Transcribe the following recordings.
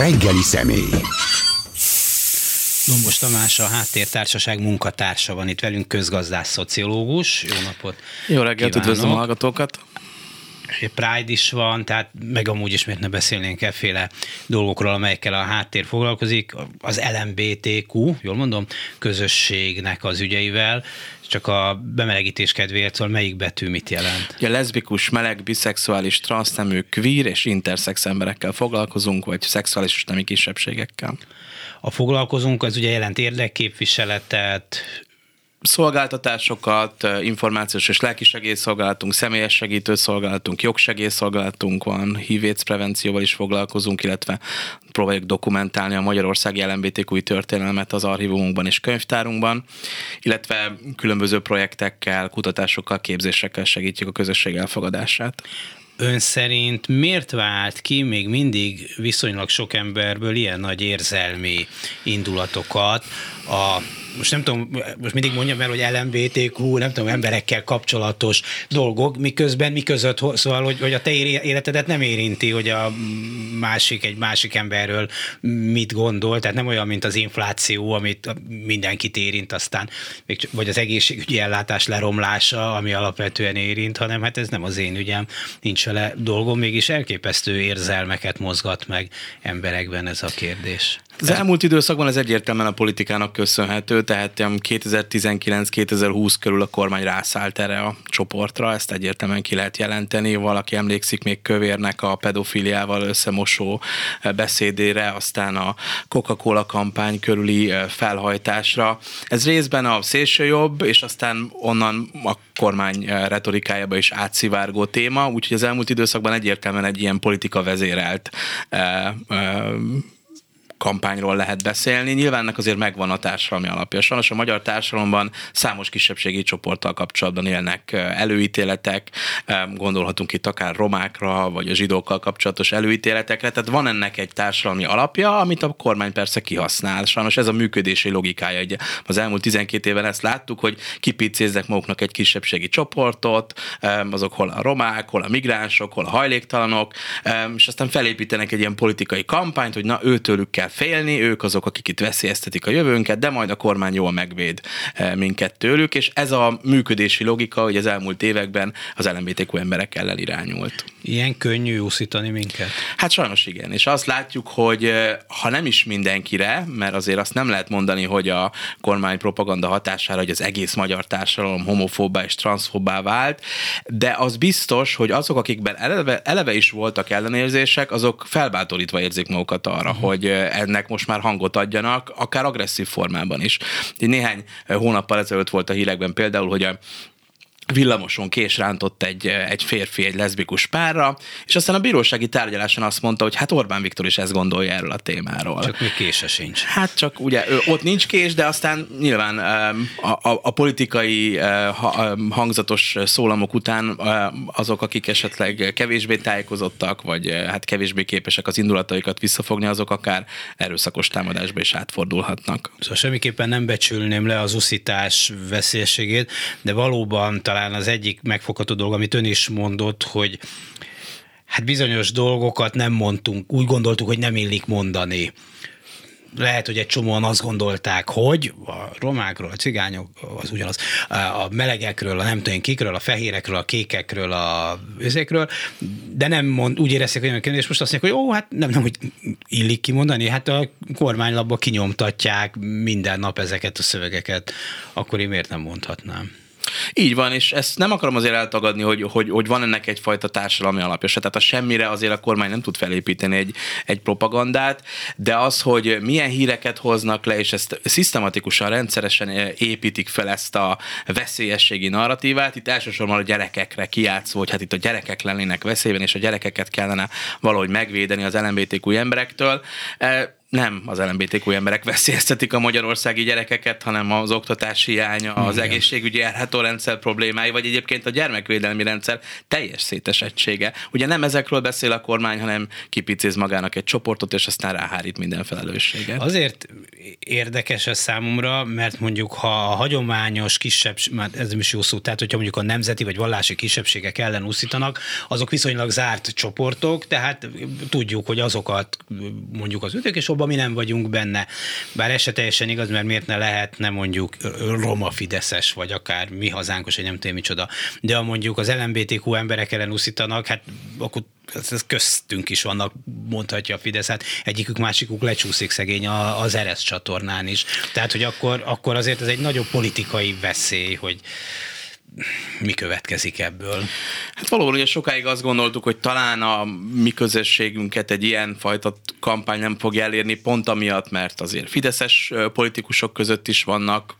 reggeli személy. Dombos Tamás, a Háttértársaság munkatársa van itt velünk, közgazdász szociológus. Jó napot! Jó reggelt, üdvözlöm a hallgatókat! Pride is van, tehát meg amúgy is miért ne beszélnénk efféle dolgokról, amelyekkel a háttér foglalkozik, az LMBTQ, jól mondom, közösségnek az ügyeivel, csak a bemelegítés kedvéért, szóval melyik betű mit jelent? Ja, leszbikus, meleg, biszexuális, transznemű, queer és interszex emberekkel foglalkozunk, vagy szexuális és nemi kisebbségekkel. A foglalkozunk, az ugye jelent érdekképviseletet, szolgáltatásokat, információs és lelkisegélyszolgálatunk, személyes segítőszolgálatunk, jogsegélyszolgálatunk van, hívét prevencióval is foglalkozunk, illetve próbáljuk dokumentálni a magyarországi LMBTQ történelmet az archívumunkban és könyvtárunkban, illetve különböző projektekkel, kutatásokkal, képzésekkel segítjük a közösség elfogadását. Ön szerint miért vált ki még mindig viszonylag sok emberből ilyen nagy érzelmi indulatokat a most nem tudom, most mindig mondjam el, hogy LMBTQ, nem tudom, emberekkel kapcsolatos dolgok, miközben, miközött, szóval, hogy, hogy a te életedet nem érinti, hogy a másik, egy másik emberről mit gondol, tehát nem olyan, mint az infláció, amit mindenkit érint, aztán, vagy az egészségügyi ellátás leromlása, ami alapvetően érint, hanem hát ez nem az én ügyem, nincs vele dolgom, mégis elképesztő érzelmeket mozgat meg emberekben ez a kérdés. Az elmúlt időszakban ez egyértelműen a politikának köszönhető, tehát 2019-2020 körül a kormány rászállt erre a csoportra, ezt egyértelműen ki lehet jelenteni. Valaki emlékszik még Kövérnek a pedofiliával összemosó beszédére, aztán a Coca-Cola kampány körüli felhajtásra. Ez részben a szélsőjobb, és aztán onnan a kormány retorikájába is átszivárgó téma, úgyhogy az elmúlt időszakban egyértelműen egy ilyen politika vezérelt kampányról lehet beszélni. Nyilván ennek azért megvan a társadalmi alapja. Sajnos a magyar társadalomban számos kisebbségi csoporttal kapcsolatban élnek előítéletek, gondolhatunk itt akár romákra, vagy a zsidókkal kapcsolatos előítéletekre, tehát van ennek egy társadalmi alapja, amit a kormány persze kihasznál. Sajnos ez a működési logikája. Ugye az elmúlt 12 évben ezt láttuk, hogy kipicéznek maguknak egy kisebbségi csoportot, azok hol a romák, hol a migránsok, hol a hajléktalanok, és aztán felépítenek egy ilyen politikai kampányt, hogy na őtőlük kell félni, ők azok, akik itt veszélyeztetik a jövőnket, de majd a kormány jól megvéd eh, minket tőlük, és ez a működési logika, hogy az elmúlt években az LMBTQ emberek ellen irányult. Ilyen könnyű úszítani minket? Hát sajnos igen, és azt látjuk, hogy eh, ha nem is mindenkire, mert azért azt nem lehet mondani, hogy a kormány propaganda hatására, hogy az egész magyar társadalom homofóbbá és transzfóbbá vált, de az biztos, hogy azok, akikben eleve, eleve is voltak ellenérzések, azok felbátorítva érzik magukat arra, uh-huh. hogy eh, ennek most már hangot adjanak, akár agresszív formában is. Néhány hónappal ezelőtt volt a hírekben például, hogy a villamoson kés rántott egy, egy férfi egy leszbikus párra, és aztán a bírósági tárgyaláson azt mondta, hogy hát Orbán Viktor is ezt gondolja erről a témáról. Csak még kése sincs. Hát csak ugye ott nincs kés, de aztán nyilván a, a, a politikai hangzatos szólamok után azok, akik esetleg kevésbé tájékozottak, vagy hát kevésbé képesek az indulataikat visszafogni, azok akár erőszakos támadásba is átfordulhatnak. Szóval semmiképpen nem becsülném le az uszítás veszélyességét, de valóban talán talán az egyik megfogható dolog, amit ön is mondott, hogy hát bizonyos dolgokat nem mondtunk, úgy gondoltuk, hogy nem illik mondani. Lehet, hogy egy csomóan azt gondolták, hogy a romákról, a cigányok, az ugyanaz, a melegekről, a nem tudom kikről, a fehérekről, a kékekről, a őzékről, de nem mond, úgy érezték, hogy és most azt mondják, hogy ó, hát nem, nem, hogy illik kimondani, hát a kormánylapba kinyomtatják minden nap ezeket a szövegeket, akkor én miért nem mondhatnám? Így van, és ezt nem akarom azért eltagadni, hogy, hogy, hogy van ennek egyfajta társadalmi alapja. Tehát a semmire azért a kormány nem tud felépíteni egy, egy propagandát, de az, hogy milyen híreket hoznak le, és ezt szisztematikusan, rendszeresen építik fel ezt a veszélyességi narratívát, itt elsősorban a gyerekekre kiátszó, hogy hát itt a gyerekek lennének veszélyben, és a gyerekeket kellene valahogy megvédeni az LMBTQ emberektől nem az LMBTQ emberek veszélyeztetik a magyarországi gyerekeket, hanem az oktatási hiánya, az Igen. egészségügyi rendszer problémái, vagy egyébként a gyermekvédelmi rendszer teljes szétesettsége. Ugye nem ezekről beszél a kormány, hanem kipicéz magának egy csoportot, és aztán ráhárít minden felelősséget. Azért érdekes ez számomra, mert mondjuk ha a hagyományos kisebbség, ez is jó szó, tehát hogyha mondjuk a nemzeti vagy vallási kisebbségek ellen úszítanak, azok viszonylag zárt csoportok, tehát tudjuk, hogy azokat mondjuk az ütők, és abban mi nem vagyunk benne. Bár ez se teljesen igaz, mert miért ne lehetne mondjuk roma fideszes, vagy akár mi hazánkos, vagy nem tudom micsoda. De ha mondjuk az LMBTQ emberek ellen úszítanak, hát akkor ez köztünk is vannak, mondhatja a Fidesz, hát egyikük másikuk lecsúszik szegény az Eresz csatornán is. Tehát, hogy akkor, akkor azért ez egy nagyobb politikai veszély, hogy mi következik ebből? Hát valóban ugye sokáig azt gondoltuk, hogy talán a mi közösségünket egy ilyen fajta kampány nem fog elérni, pont amiatt, mert azért fideszes politikusok között is vannak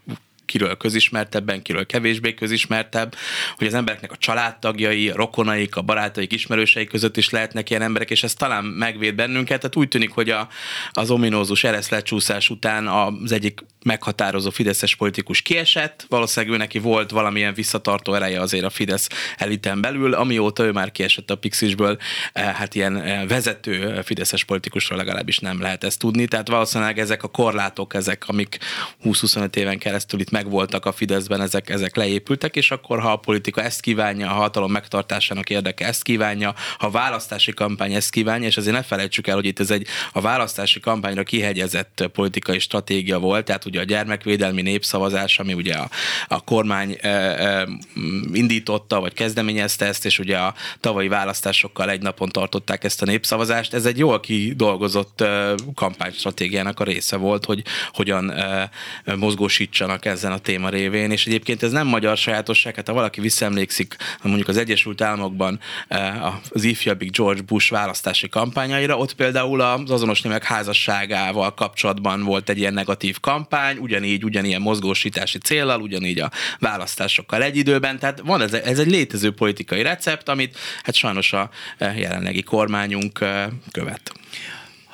kiről közismertebben, kiről kevésbé közismertebb, hogy az embereknek a családtagjai, a rokonaik, a barátaik, ismerőseik között is lehetnek ilyen emberek, és ez talán megvéd bennünket. Tehát úgy tűnik, hogy a, az ominózus eresz lecsúszás után az egyik meghatározó fideszes politikus kiesett, valószínűleg ő neki volt valamilyen visszatartó ereje azért a Fidesz eliten belül, amióta ő már kiesett a Pixisből, eh, hát ilyen eh, vezető fideszes politikusról legalábbis nem lehet ezt tudni, tehát valószínűleg ezek a korlátok, ezek, amik 20-25 éven keresztül itt megvoltak a Fideszben, ezek, ezek leépültek, és akkor ha a politika ezt kívánja, a hatalom megtartásának érdeke ezt kívánja, ha a választási kampány ezt kívánja, és azért ne felejtsük el, hogy itt ez egy a választási kampányra kihegyezett politikai stratégia volt, tehát ugye a gyermekvédelmi népszavazás, ami ugye a, a kormány e, e, indította, vagy kezdeményezte ezt, és ugye a tavalyi választásokkal egy napon tartották ezt a népszavazást. Ez egy jól kidolgozott e, kampánystratégiának a része volt, hogy hogyan e, mozgósítsanak ezzel ezen a téma révén, és egyébként ez nem magyar sajátosság, hát ha valaki visszaemlékszik mondjuk az Egyesült Államokban eh, az ifjabbik George Bush választási kampányaira, ott például az azonos némek házasságával kapcsolatban volt egy ilyen negatív kampány, ugyanígy, ugyanilyen mozgósítási célral, ugyanígy a választásokkal egy időben, tehát van ez, ez egy létező politikai recept, amit hát sajnos a eh, jelenlegi kormányunk eh, követ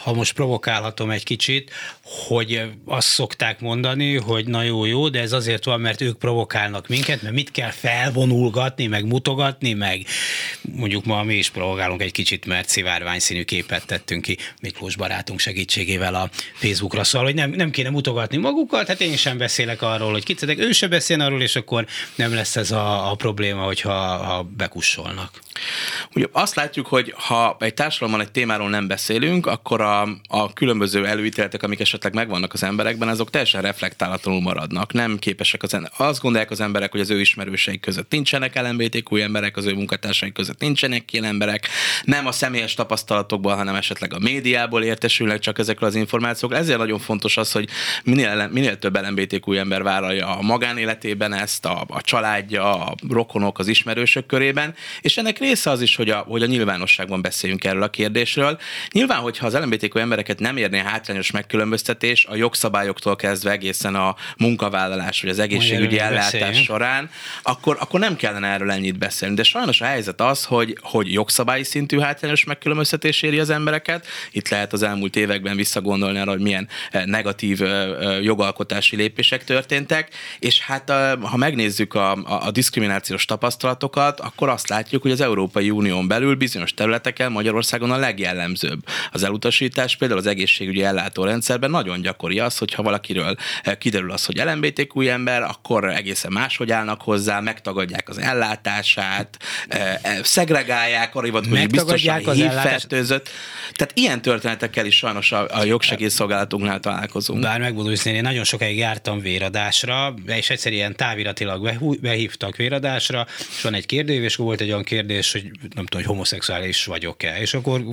ha most provokálhatom egy kicsit, hogy azt szokták mondani, hogy na jó, jó, de ez azért van, mert ők provokálnak minket, mert mit kell felvonulgatni, meg mutogatni, meg mondjuk ma mi is provokálunk egy kicsit, mert szivárvány színű képet tettünk ki Miklós barátunk segítségével a Facebookra, szóval, hogy nem, nem kéne mutogatni magukat, hát én sem beszélek arról, hogy kicedek, ő se beszél arról, és akkor nem lesz ez a, a probléma, hogyha ha bekussolnak. Ugye azt látjuk, hogy ha egy társadalomban egy témáról nem beszélünk, akkor a, a különböző előítéletek, amik esetleg megvannak az emberekben, azok teljesen reflektálatlanul maradnak. Nem képesek az emberek. Azt gondolják az emberek, hogy az ő ismerőseik között nincsenek LMBTQ emberek, az ő munkatársaik között nincsenek ilyen emberek, nem a személyes tapasztalatokból, hanem esetleg a médiából értesülnek csak ezekről az információkról. Ezért nagyon fontos az, hogy minél, minél több LMBTQ ember vállalja a magánéletében ezt, a, a családja, a rokonok, az ismerősök körében, és ennek része az is, hogy a, hogy a nyilvánosságban beszéljünk erről a kérdésről. Nyilván, hogyha az LMBTQ embereket nem érné hátrányos megkülönböztetés a jogszabályoktól kezdve egészen a munkavállalás vagy az egészségügyi ellátás beszéljünk. során, akkor, akkor nem kellene erről ennyit beszélni. De sajnos a helyzet az, hogy, hogy jogszabályi szintű hátrányos megkülönböztetés éri az embereket. Itt lehet az elmúlt években visszagondolni arra, hogy milyen eh, negatív eh, eh, jogalkotási lépések történtek, és hát ha megnézzük a, a, a diszkriminációs tapasztalatokat, akkor azt látjuk, hogy az Európai Unión belül bizonyos területeken Magyarországon a legjellemzőbb az elutasítás, például az egészségügyi ellátórendszerben nagyon gyakori az, hogyha valakiről kiderül az, hogy LMBTQ ember, akkor egészen máshogy állnak hozzá, megtagadják az ellátását, szegregálják, arra hivatkozik biztosan az fertőzött. Tehát ilyen történetekkel is sajnos a, a jogsegélyszolgálatunknál találkozunk. Bár megmondom én nagyon sokáig jártam véradásra, és egyszerűen táviratilag behívtak véradásra, és van egy kérdés, és volt egy olyan kérdés, hogy nem tudom, hogy homoszexuális vagyok-e, és akkor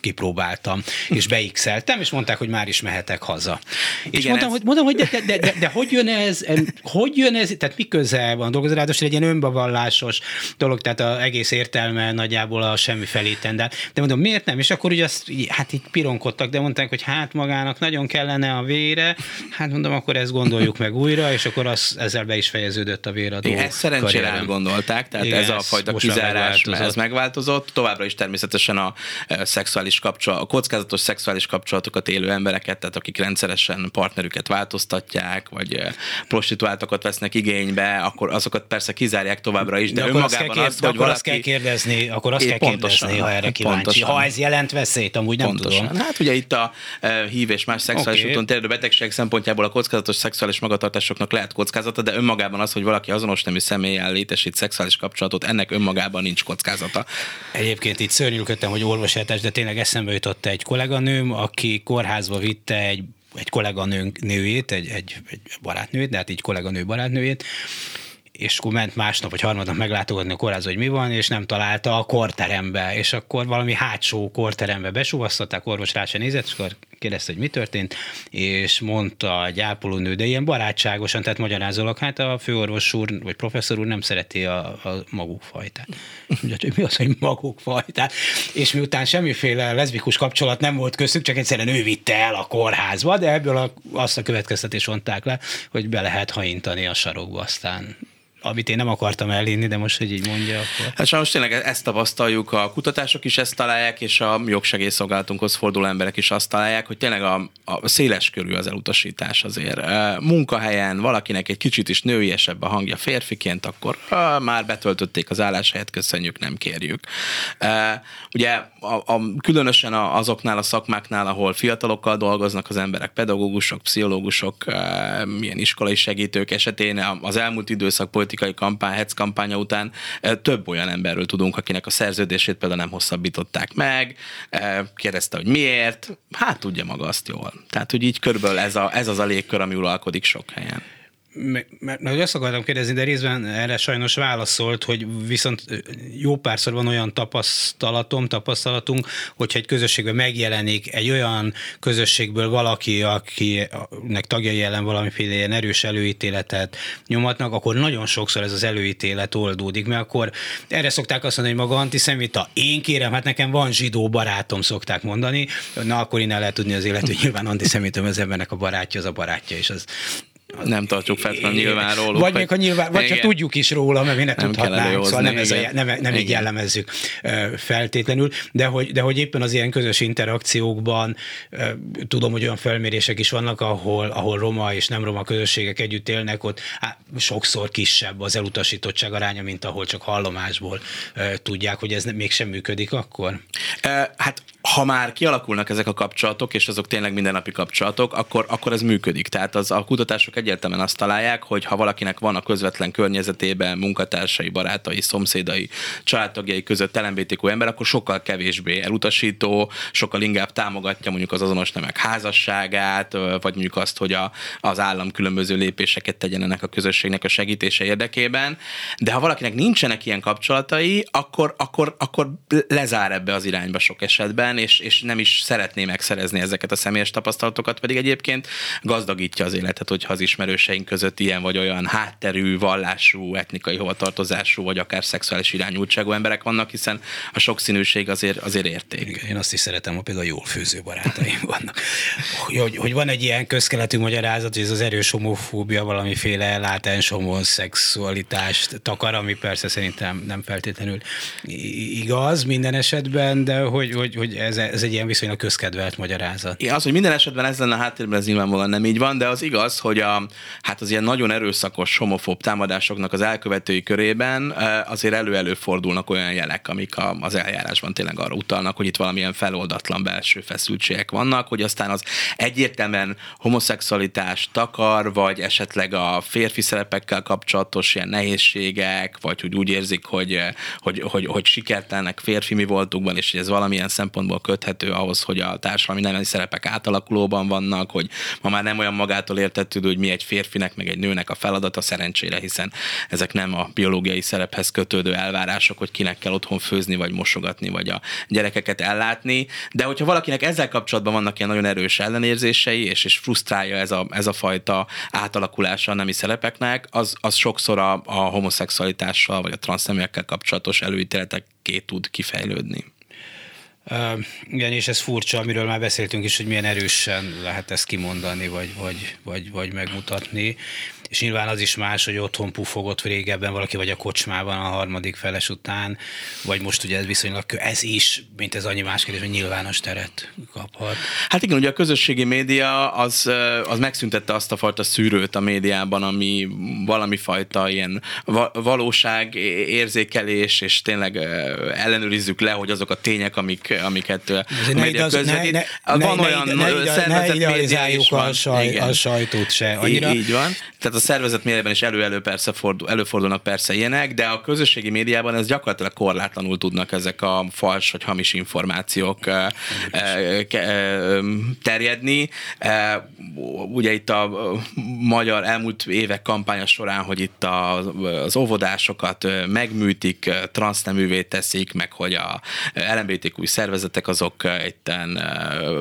kipróbáltam, és beixeltem, és mondták, hogy már is mehetek haza. Igen, és mondtam, ez... hogy, mondom, hogy de, de, de, de, de, hogy jön ez, hogy jön ez, tehát mi közel van dolgozni, ráadásul egy ilyen önbevallásos dolog, tehát az egész értelme nagyjából a semmi feléten, de, de mondom, miért nem? És akkor ugye azt, hát így pironkodtak, de mondták, hogy hát magának nagyon kellene a vére, hát mondom, akkor ezt gondoljuk meg újra, és akkor az, ezzel be is fejeződött a véradó. Igen, ezt szerencsére gondolták, tehát Igen, ez a fajta kizárás, ez megváltozott. Továbbra is természetesen a szexuális kapcsolat, a kockázatos szexuális kapcsolatokat élő embereket, tehát akik rendszeresen partnerüket változtatják, vagy prostituáltakat vesznek igénybe, akkor azokat persze kizárják továbbra is, de, de önmagában azt, az, hogy valaki... azt kell kérdezni, akkor azt kell pontosan, kérdezni, ha erre kíváncsi. Pontosan. Ha ez jelent veszélyt, amúgy nem pontosan. tudom. Hát ugye itt a hív és más szexuális okay. úton terjedő betegségek szempontjából a kockázatos szexuális magatartásoknak lehet kockázata, de önmagában az, hogy valaki azonos nemű személlyel létesít szexuális kapcsolatot, ennek önmagában nincs kockázata. Egyébként itt szörnyűködtem, hogy orvosátás, de tényleg eszembe jutott egy kolléganőm, aki kórházba vitte egy egy kolléganőnk nőjét, egy, egy, egy barátnőjét, de hát így kolléganő barátnőjét, és akkor ment másnap vagy harmadnap meglátogatni a kórházba, hogy mi van, és nem találta a korterembe, és akkor valami hátsó korterembe besúvasztották, orvos rá se nézett, és akkor kérdezte, hogy mi történt, és mondta a gyápolónő, de ilyen barátságosan, tehát magyarázolok, hát a főorvos úr, vagy professzor úr nem szereti a, a maguk fajtát. Ugye, hogy mi az, hogy maguk fajtát? És miután semmiféle leszbikus kapcsolat nem volt köztük, csak egyszerűen ő vitte el a kórházba, de ebből a, azt a következtetés vonták le, hogy be lehet hajintani a sarokba, aztán amit én nem akartam elinni, de most, hogy így mondja, akkor... Hát sajnos tényleg ezt tapasztaljuk, a kutatások is ezt találják, és a jogsegélyszolgálatunkhoz forduló emberek is azt találják, hogy tényleg a, a széles körű az elutasítás azért. Munkahelyen valakinek egy kicsit is nőiesebb a hangja férfiként, akkor már betöltötték az álláshelyet, köszönjük, nem kérjük. Ugye a, a, különösen azoknál a szakmáknál, ahol fiatalokkal dolgoznak az emberek, pedagógusok, pszichológusok, milyen iskolai segítők esetén az elmúlt időszak kampány, hetz kampánya után több olyan emberről tudunk, akinek a szerződését például nem hosszabbították meg, kérdezte, hogy miért, hát tudja maga azt jól. Tehát, hogy így körülbelül ez, a, ez az a légkör, ami uralkodik sok helyen mert, mert azt akartam kérdezni, de részben erre sajnos válaszolt, hogy viszont jó párszor van olyan tapasztalatom, tapasztalatunk, hogyha egy közösségben megjelenik egy olyan közösségből valaki, akinek tagjai ellen valamiféle ilyen erős előítéletet nyomatnak, akkor nagyon sokszor ez az előítélet oldódik, mert akkor erre szokták azt mondani, hogy maga antiszemita. Én kérem, hát nekem van zsidó barátom, szokták mondani, na akkor innen lehet tudni az élet, hogy nyilván antiszemita, az embernek a barátja, az a barátja, és az nem tartjuk feltétlenül nyilván róluk. Vagy még ha nyilván, vagy csak tudjuk is róla, mert mi ne nem tudhatnánk, szóval nem, ez a, nem, nem így jellemezzük feltétlenül, de hogy, de hogy éppen az ilyen közös interakciókban tudom, hogy olyan felmérések is vannak, ahol, ahol roma és nem roma közösségek együtt élnek, ott hát, sokszor kisebb az elutasítottság aránya, mint ahol csak hallomásból tudják, hogy ez mégsem működik akkor? Hát ha már kialakulnak ezek a kapcsolatok, és azok tényleg mindennapi kapcsolatok, akkor, akkor ez működik. Tehát az, a kutatások egyértelműen azt találják, hogy ha valakinek van a közvetlen környezetében munkatársai, barátai, szomszédai, családtagjai között LMBTQ ember, akkor sokkal kevésbé elutasító, sokkal inkább támogatja mondjuk az azonos nemek házasságát, vagy mondjuk azt, hogy a, az állam különböző lépéseket tegyen ennek a közösségnek a segítése érdekében. De ha valakinek nincsenek ilyen kapcsolatai, akkor, akkor, akkor lezár ebbe az irányba sok esetben, és, és nem is szeretné megszerezni ezeket a személyes tapasztalatokat, pedig egyébként gazdagítja az életet, hogyha az ismerőseink között ilyen vagy olyan hátterű, vallású, etnikai hovatartozású, vagy akár szexuális irányultságú emberek vannak, hiszen a sokszínűség azért, azért érték. Igen, én azt is szeretem, hogy például jól főző barátaim vannak. Hogy, hogy van egy ilyen közkeletű magyarázat, hogy ez az erős homofóbia valamiféle ellátás homoszexualitást takar, ami persze szerintem nem feltétlenül igaz minden esetben, de hogy, hogy, hogy ez, ez egy ilyen viszonylag közkedvelt magyarázat. Igen, az, hogy minden esetben ez lenne a háttérben, ez nyilvánvalóan nem így van, de az igaz, hogy a, hát az ilyen nagyon erőszakos homofób támadásoknak az elkövetői körében azért elő-elő fordulnak olyan jelek, amik a, az eljárásban tényleg arra utalnak, hogy itt valamilyen feloldatlan belső feszültségek vannak, hogy aztán az egyértelműen homoszexualitás takar, vagy esetleg a férfi szerepekkel kapcsolatos ilyen nehézségek, vagy hogy úgy érzik, hogy, hogy, hogy, hogy sikertelnek férfi mi voltukban, és hogy ez valamilyen szempontból köthető ahhoz, hogy a társadalmi nemi szerepek átalakulóban vannak, hogy ma már nem olyan magától értetődő, hogy mi egy férfinek, meg egy nőnek a feladata szerencsére, hiszen ezek nem a biológiai szerephez kötődő elvárások, hogy kinek kell otthon főzni, vagy mosogatni, vagy a gyerekeket ellátni. De hogyha valakinek ezzel kapcsolatban vannak ilyen nagyon erős ellenérzései, és, és frusztrálja ez a, ez a fajta átalakulása a nemi szerepeknek, az, az sokszor a, a homoszexualitással, vagy a transzneműekkel kapcsolatos előítéletek tud kifejlődni. Igen, és ez furcsa, amiről már beszéltünk is, hogy milyen erősen lehet ezt kimondani, vagy, vagy, vagy, vagy megmutatni és nyilván az is más, hogy otthon pufogott régebben valaki, vagy a kocsmában a harmadik feles után, vagy most ugye ez viszonylag, ez is, mint ez annyi más kérdés, hogy nyilvános teret kaphat. Hát igen, ugye a közösségi média az, az megszüntette azt a fajta szűrőt a médiában, ami valami fajta ilyen valóság érzékelés, és tényleg ellenőrizzük le, hogy azok a tények, amik, amiket a média közvetít. Ne, ne, van ne, olyan ne, szervezett ne média is van. A, saj, a sajtót se annyira. Így, így van. Tehát a szervezet médiában is elő-elő persze fordul, előfordulnak persze ilyenek, de a közösségi médiában ez gyakorlatilag korlátlanul tudnak ezek a fals vagy hamis információk terjedni. Ugye itt a magyar elmúlt évek kampánya során, hogy itt az óvodásokat megműtik, transzneművé teszik, meg hogy a LMBTQ szervezetek azok itten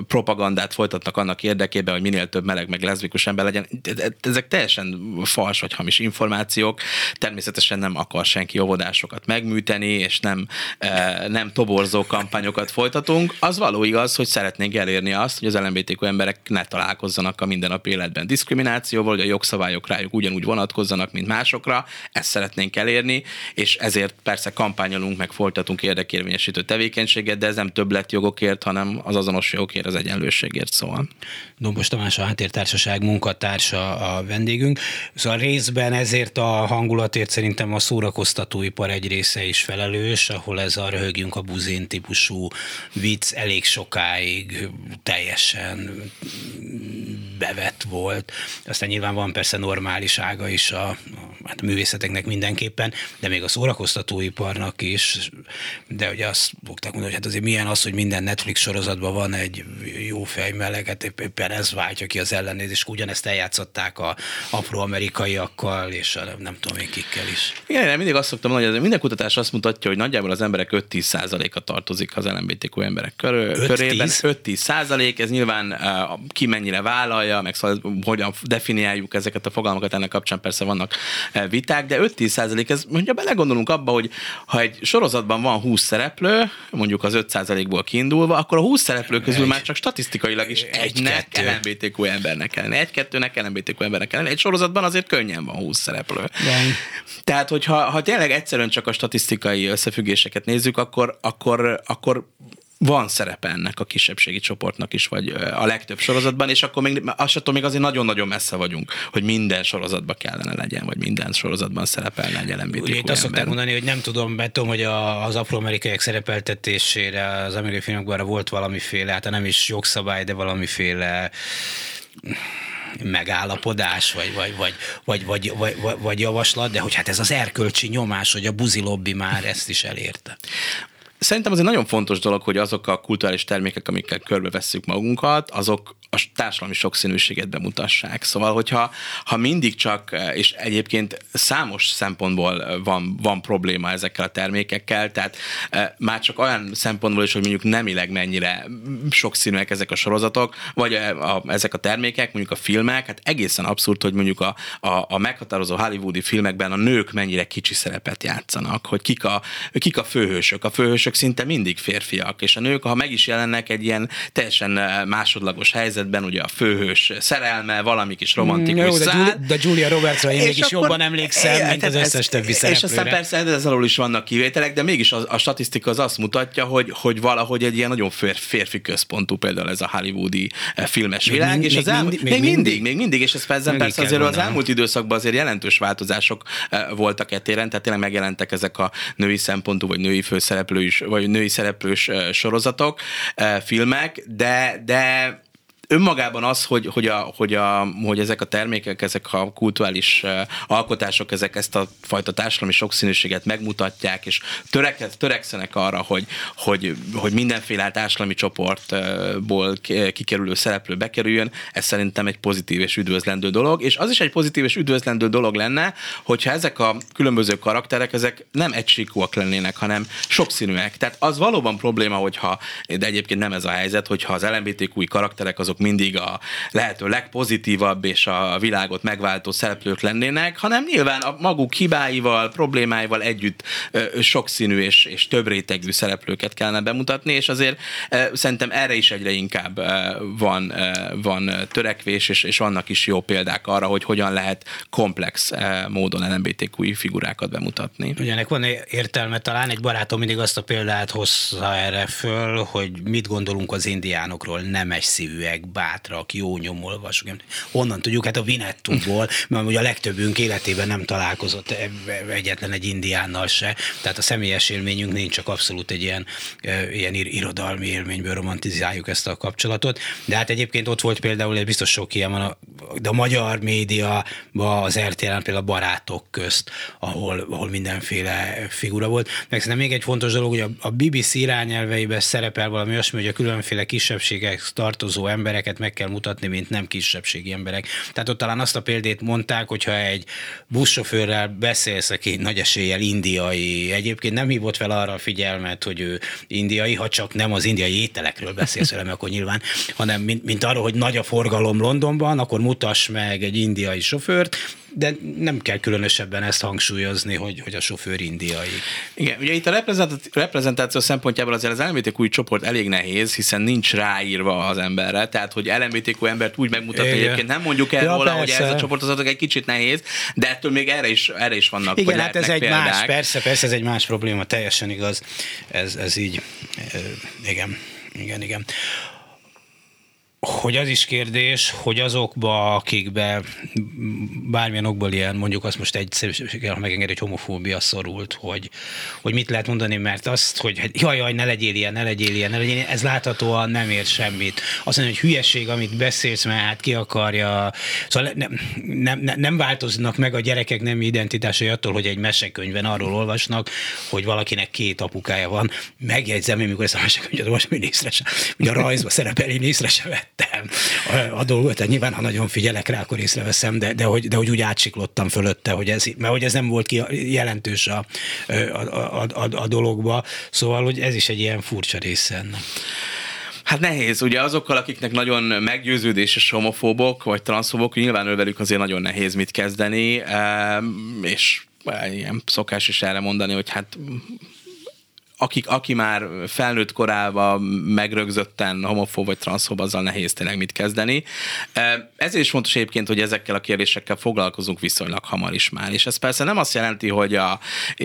propagandát folytatnak annak érdekében, hogy minél több meleg meg leszbikus ember legyen. Ezek teljesen fals vagy hamis információk. Természetesen nem akar senki óvodásokat megműteni, és nem, e, nem toborzó kampányokat folytatunk. Az való igaz, hogy szeretnénk elérni azt, hogy az LMBTQ emberek ne találkozzanak a mindennapi életben diszkriminációval, hogy a jogszabályok rájuk ugyanúgy vonatkozzanak, mint másokra. Ezt szeretnénk elérni, és ezért persze kampányolunk, meg folytatunk érdekérvényesítő tevékenységet, de ez nem többletjogokért, hanem az azonos jogokért, az egyenlőségért szól. Dombos Tamás a Háttértársaság munkatársa a vendégünk. Szóval részben ezért a hangulatért szerintem a szórakoztatóipar egy része is felelős, ahol ez a röhögjünk a buzén típusú vicc elég sokáig teljesen bevett volt. Aztán nyilván van persze normálisága is a, a, hát a művészeteknek mindenképpen, de még a szórakoztatóiparnak is. De ugye azt fogták mondani, hogy hát azért milyen az, hogy minden Netflix sorozatban van egy jó fejmeleg, hát éppen ez váltja ki az ellenézést. Ugyanezt eljátszották a apró amerikaiakkal, és a nem tudom én kikkel is. Igen, én mindig azt szoktam mondani, hogy minden kutatás azt mutatja, hogy nagyjából az emberek 5-10 a tartozik az LMBTQ emberek körül, körében. 5-10 százalék, ez nyilván uh, ki mennyire vállalja, meg szóval hogyan definiáljuk ezeket a fogalmakat, ennek kapcsán persze vannak uh, viták, de 5-10 százalék, ez mondja, belegondolunk abba, hogy ha egy sorozatban van 20 szereplő, mondjuk az 5 százalékból kiindulva, akkor a 20 szereplő közül egy, már csak statisztikailag is egynek LMBTQ embernek kellene, egy-kettőnek LMBTQ embernek kellene. Egy sorozatban azért könnyen van 20 szereplő. Igen. Tehát, hogyha ha tényleg egyszerűen csak a statisztikai összefüggéseket nézzük, akkor, akkor, akkor van szerepe ennek a kisebbségi csoportnak is, vagy a legtöbb sorozatban, és akkor még, azt még azért nagyon-nagyon messze vagyunk, hogy minden sorozatban kellene legyen, vagy minden sorozatban szerepelne egy LMBTQ Ugye itt azt szokták mondani, hogy nem tudom, mert tudom, hogy a, az afroamerikaiak szerepeltetésére az amerikai filmekben volt valamiféle, hát nem is jogszabály, de valamiféle megállapodás, vagy, vagy, vagy, vagy, vagy, vagy, vagy, javaslat, de hogy hát ez az erkölcsi nyomás, hogy a buzi lobby már ezt is elérte. Szerintem az egy nagyon fontos dolog, hogy azok a kulturális termékek, amikkel körbevesszük magunkat, azok a társadalmi sokszínűséget bemutassák. Szóval, hogyha ha mindig csak, és egyébként számos szempontból van, van probléma ezekkel a termékekkel, tehát e, már csak olyan szempontból is, hogy mondjuk nemileg mennyire sokszínűek ezek a sorozatok, vagy a, a, ezek a termékek, mondjuk a filmek, hát egészen abszurd, hogy mondjuk a, a, a meghatározó hollywoodi filmekben a nők mennyire kicsi szerepet játszanak, hogy kik a, kik a főhősök. A főhősök szinte mindig férfiak, és a nők, ha meg is jelennek egy ilyen teljesen e, másodlagos helyzet, helyzetben ugye a főhős szerelme, valami kis romantikus mm, jó, de, Julia, de Julia Robertsra én mégis jobban emlékszem, é, mint az összes többi szereplőre. És aztán persze ez alól is vannak kivételek, de mégis a, a statisztika az azt mutatja, hogy, hogy valahogy egy ilyen nagyon fér, férfi központú például ez a hollywoodi eh, filmes még világ, mind, és az még, elmúlt, mindig, még, mindig, még mindig, és ez persze, persze azért az elmúlt időszakban azért jelentős változások eh, voltak etéren, tehát tényleg megjelentek ezek a női szempontú, vagy női főszereplő vagy női szereplős sorozatok, filmek, de, de önmagában az, hogy, hogy, a, hogy, a, hogy ezek a termékek, ezek a kulturális alkotások, ezek ezt a fajta társadalmi sokszínűséget megmutatják, és törek, törekszenek arra, hogy, hogy, hogy mindenféle társadalmi csoportból kikerülő szereplő bekerüljön, ez szerintem egy pozitív és üdvözlendő dolog, és az is egy pozitív és üdvözlendő dolog lenne, hogyha ezek a különböző karakterek, ezek nem egysíkúak lennének, hanem sokszínűek. Tehát az valóban probléma, hogyha, de egyébként nem ez a helyzet, hogyha az LMBTQ karakterek azok mindig a lehető legpozitívabb és a világot megváltó szereplők lennének, hanem nyilván a maguk hibáival, problémáival együtt sokszínű és, és több rétegű szereplőket kellene bemutatni, és azért szerintem erre is egyre inkább van, van törekvés, és, és vannak is jó példák arra, hogy hogyan lehet komplex módon LMBTQ figurákat bemutatni. Ugyanek van értelme, talán egy barátom mindig azt a példát hozza erre föl, hogy mit gondolunk az indiánokról, nemes szívűek, bátrak, jó nyomolvasok. Honnan tudjuk? Hát a Vinettúból, mert ugye a legtöbbünk életében nem találkozott egyetlen egy indiánnal se, tehát a személyes élményünk nincs, csak abszolút egy ilyen, ilyen irodalmi élményből romantizáljuk ezt a kapcsolatot. De hát egyébként ott volt például, egy biztos sok ilyen van, de a magyar média, az RTL például a barátok közt, ahol, ahol mindenféle figura volt. Meg szerintem még egy fontos dolog, hogy a BBC irányelveiben szerepel valami olyasmi, hogy a különféle kisebbségek tartozó embereket meg kell mutatni, mint nem kisebbségi emberek. Tehát ott talán azt a példét mondták, hogyha egy buszsofőrrel beszélsz, aki nagy eséllyel indiai, egyébként nem hívott fel arra a figyelmet, hogy ő indiai, ha csak nem az indiai ételekről beszélsz velem, akkor nyilván, hanem mint, mint arról, hogy nagy a forgalom Londonban, akkor mutass meg egy indiai sofőrt, de nem kell különösebben ezt hangsúlyozni, hogy, hogy a sofőr indiai. Igen, ugye itt a reprezentáció szempontjából azért az LMBTQ csoport elég nehéz, hiszen nincs ráírva az emberre, tehát hogy LMBTQ embert úgy megmutatni, hogy egyébként nem mondjuk el ja, róla, persze. hogy ez a csoport az egy kicsit nehéz, de ettől még erre is, erre is vannak Igen, hát ez egy példák. más, persze, persze, ez egy más probléma, teljesen igaz, ez, ez így, igen, igen, igen hogy az is kérdés, hogy azokba, akikbe bármilyen okból ilyen, mondjuk azt most egyszerűséggel, ha megengedi, hogy homofóbia szorult, hogy, hogy mit lehet mondani, mert azt, hogy hát jaj, jaj, ne legyél ilyen, ne legyél ilyen, ne legyél ilyen, ez láthatóan nem ér semmit. Azt mondja, hogy hülyeség, amit beszélsz, mert hát ki akarja, szóval nem, nem, nem, nem változnak meg a gyerekek nem identitásai attól, hogy egy mesekönyvben arról olvasnak, hogy valakinek két apukája van. Megjegyzem, amikor ezt a mesekönyvet olvasom, hogy észre sem, hogy a rajzba szerepel, én észre sem vettem a, a dolgot. Tehát nyilván, ha nagyon figyelek rá, akkor észreveszem, de, de, hogy, de hogy úgy átsiklottam fölötte, hogy ez, mert hogy ez nem volt ki jelentős a, a, a, a, a dologba. Szóval, hogy ez is egy ilyen furcsa része ennek. Hát nehéz, ugye azokkal, akiknek nagyon meggyőződéses homofóbok vagy transzfóbok, nyilván velük azért nagyon nehéz mit kezdeni, és ilyen szokás is erre mondani, hogy hát akik, aki már felnőtt korában megrögzötten homofób vagy transzfób, azzal nehéz tényleg mit kezdeni. Ezért is fontos egyébként, hogy ezekkel a kérdésekkel foglalkozunk viszonylag hamar is már. És ez persze nem azt jelenti, hogy a,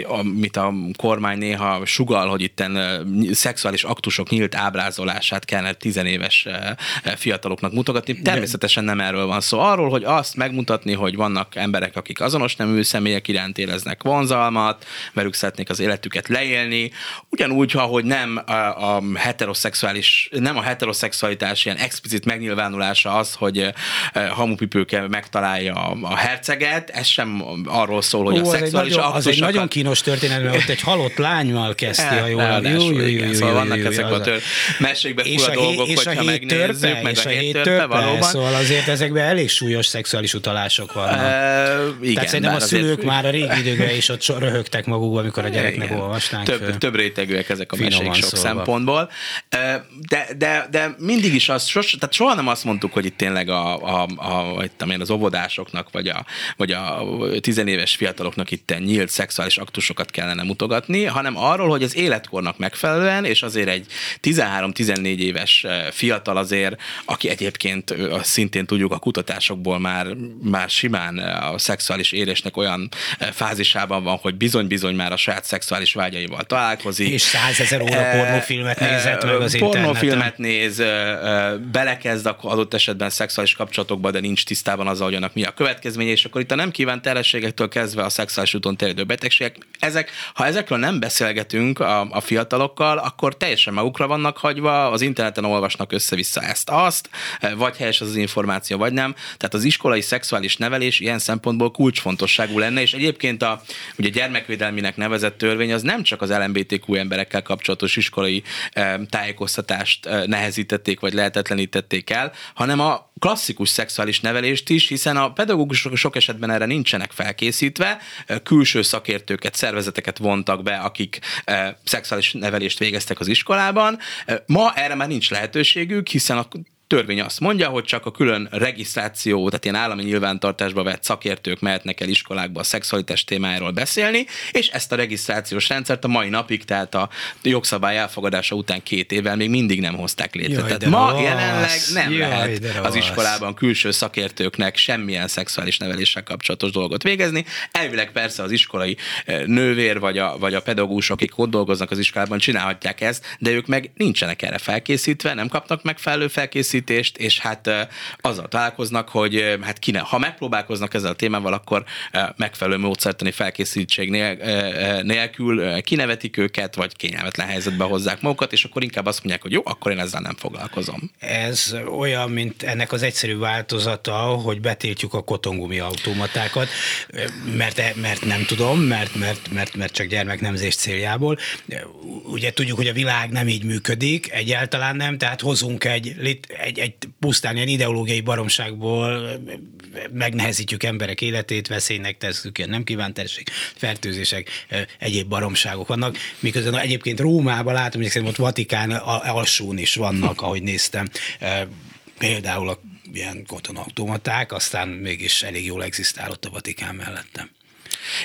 a, mit a kormány néha sugal, hogy itten szexuális aktusok nyílt ábrázolását kellene tizenéves fiataloknak mutogatni. Természetesen nem erről van szó. Arról, hogy azt megmutatni, hogy vannak emberek, akik azonos nemű személyek iránt éreznek vonzalmat, velük szeretnék az életüket leélni, Ugyanúgy, ahogy nem a, a heteroszexuális, nem a heteroszexualitás ilyen explicit megnyilvánulása az, hogy hamupipőke megtalálja a, herceget, ez sem arról szól, hogy Ó, a szexuális az egy, az egy nagyon kínos történet, mert ott egy halott lánymal kezdte, a jól jó, jó, jó, Szóval vannak ezek a tör, mesékbe a dolgok, hogyha megnézzük, meg a hét törpe, valóban. Szóval azért ezekben elég súlyos szexuális utalások vannak. Tehát szerintem a szülők már a régi időkben is ott röhögtek magukba, amikor a gyereknek olvasnánk. Több rétegűek ezek a mesék sok szólva. szempontból. De, de, de mindig is az, sos, tehát soha nem azt mondtuk, hogy itt tényleg a, a, a, a az óvodásoknak, vagy a, vagy a tizenéves fiataloknak itt nyílt szexuális aktusokat kellene mutogatni, hanem arról, hogy az életkornak megfelelően, és azért egy 13-14 éves fiatal azért, aki egyébként szintén tudjuk a kutatásokból már, már simán a szexuális érésnek olyan fázisában van, hogy bizony-bizony már a saját szexuális vágyaival találkozik, és százezer óra pornófilmet nézett meg az Pornófilmet néz, belekezd akkor adott esetben szexuális kapcsolatokba, de nincs tisztában azzal, hogy annak mi a következménye, és akkor itt a nem kívánt terhességektől kezdve a szexuális úton terjedő betegségek, ezek, ha ezekről nem beszélgetünk a, a fiatalokkal, akkor teljesen magukra vannak hagyva, az interneten olvasnak össze-vissza ezt-azt, vagy helyes az, az információ, vagy nem. Tehát az iskolai szexuális nevelés ilyen szempontból kulcsfontosságú lenne, és egyébként a ugye gyermekvédelminek nevezett törvény az nem csak az LMBTQ emberekkel kapcsolatos iskolai tájékoztatást nehezítették, vagy lehetetlenítették el, hanem a klasszikus szexuális nevelést is, hiszen a pedagógusok sok esetben erre nincsenek felkészítve, külső szakértőket, szervezeteket vontak be, akik szexuális nevelést végeztek az iskolában. Ma erre már nincs lehetőségük, hiszen a törvény azt mondja, hogy csak a külön regisztráció, tehát ilyen állami nyilvántartásba vett szakértők mehetnek el iskolákba a szexualitás témájáról beszélni, és ezt a regisztrációs rendszert a mai napig, tehát a jogszabály elfogadása után két évvel még mindig nem hozták létre. Jaj, tehát ma rossz. jelenleg nem Jaj, lehet az iskolában külső szakértőknek semmilyen szexuális neveléssel kapcsolatos dolgot végezni. Elvileg persze az iskolai eh, nővér vagy a, vagy a pedagógusok, akik ott dolgoznak az iskolában, csinálhatják ezt, de ők meg nincsenek erre felkészítve, nem kapnak megfelelő felkészítést, és hát azzal találkoznak, hogy hát kine, ha megpróbálkoznak ezzel a témával, akkor megfelelő módszertani eh, nélkül kinevetik őket, vagy kényelmetlen helyzetbe hozzák magukat, és akkor inkább azt mondják, hogy jó, akkor én ezzel nem foglalkozom. Ez olyan, mint ennek az egyszerű változata, hogy betiltjuk a kotongumi automatákat, mert, mert nem tudom, mert, mert, mert, mert csak gyermeknemzés céljából. Ugye tudjuk, hogy a világ nem így működik, egyáltalán nem, tehát hozunk egy, lit- egy, egy pusztán ilyen ideológiai baromságból, megnehezítjük emberek életét, veszélynek tesszük, ilyen nem kívánt terség, fertőzések, egyéb baromságok vannak, miközben egyébként Rómában látom, hogy szerintem ott Vatikán alsón is vannak, ahogy néztem, például a ilyen kotonautomaták, aztán mégis elég jól egzisztál ott a Vatikán mellettem.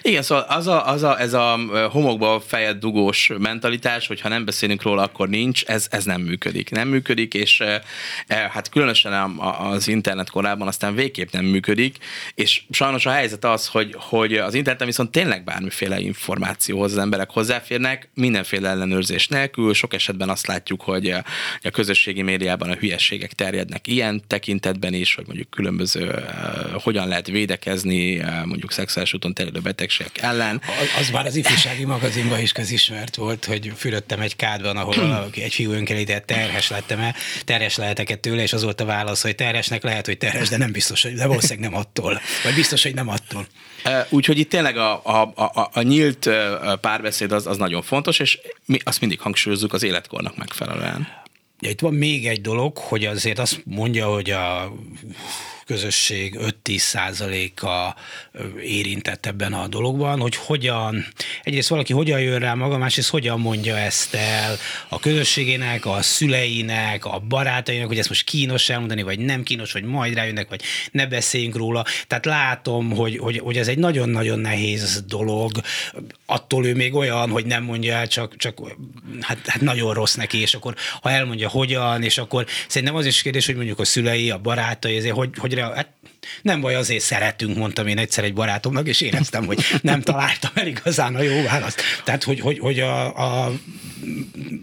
Igen, szóval az a, az a, ez a homokba fejed dugós mentalitás, hogy ha nem beszélünk róla, akkor nincs, ez, ez nem működik. Nem működik, és e, hát különösen az internet korában aztán végképp nem működik, és sajnos a helyzet az, hogy, hogy az interneten viszont tényleg bármiféle információhoz az emberek hozzáférnek, mindenféle ellenőrzés nélkül, sok esetben azt látjuk, hogy a, a közösségi médiában a hülyességek terjednek ilyen tekintetben is, hogy mondjuk különböző, hogyan lehet védekezni, mondjuk szexuális úton terjedő betegségek ellen. Az, az már az ifjúsági magazinban is közismert volt, hogy fürödtem egy kádban, ahol egy fiú önkelített, terhes lettem el, terhes lehetek tőle, és az volt a válasz, hogy terhesnek lehet, hogy terhes, de nem biztos, hogy, de valószínűleg nem attól. Vagy biztos, hogy nem attól. Úgyhogy itt tényleg a, a, a, a nyílt párbeszéd az, az nagyon fontos, és mi azt mindig hangsúlyozzuk az életkornak megfelelően. Ja, itt van még egy dolog, hogy azért azt mondja, hogy a közösség 5-10 százaléka érintett ebben a dologban, hogy hogyan, egyrészt valaki hogyan jön rá maga, másrészt hogyan mondja ezt el a közösségének, a szüleinek, a barátainak, hogy ezt most kínos elmondani, vagy nem kínos, vagy majd rájönnek, vagy ne beszéljünk róla. Tehát látom, hogy, hogy, hogy ez egy nagyon-nagyon nehéz dolog. Attól ő még olyan, hogy nem mondja el, csak, csak hát, hát nagyon rossz neki, és akkor ha elmondja hogyan, és akkor szerintem az is kérdés, hogy mondjuk a szülei, a barátai, ezért hogy, hogy rea- hát nem baj, azért szeretünk, mondtam én egyszer egy barátomnak, és éreztem, hogy nem találtam el igazán a jó választ. Tehát, hogy, hogy, hogy a, a,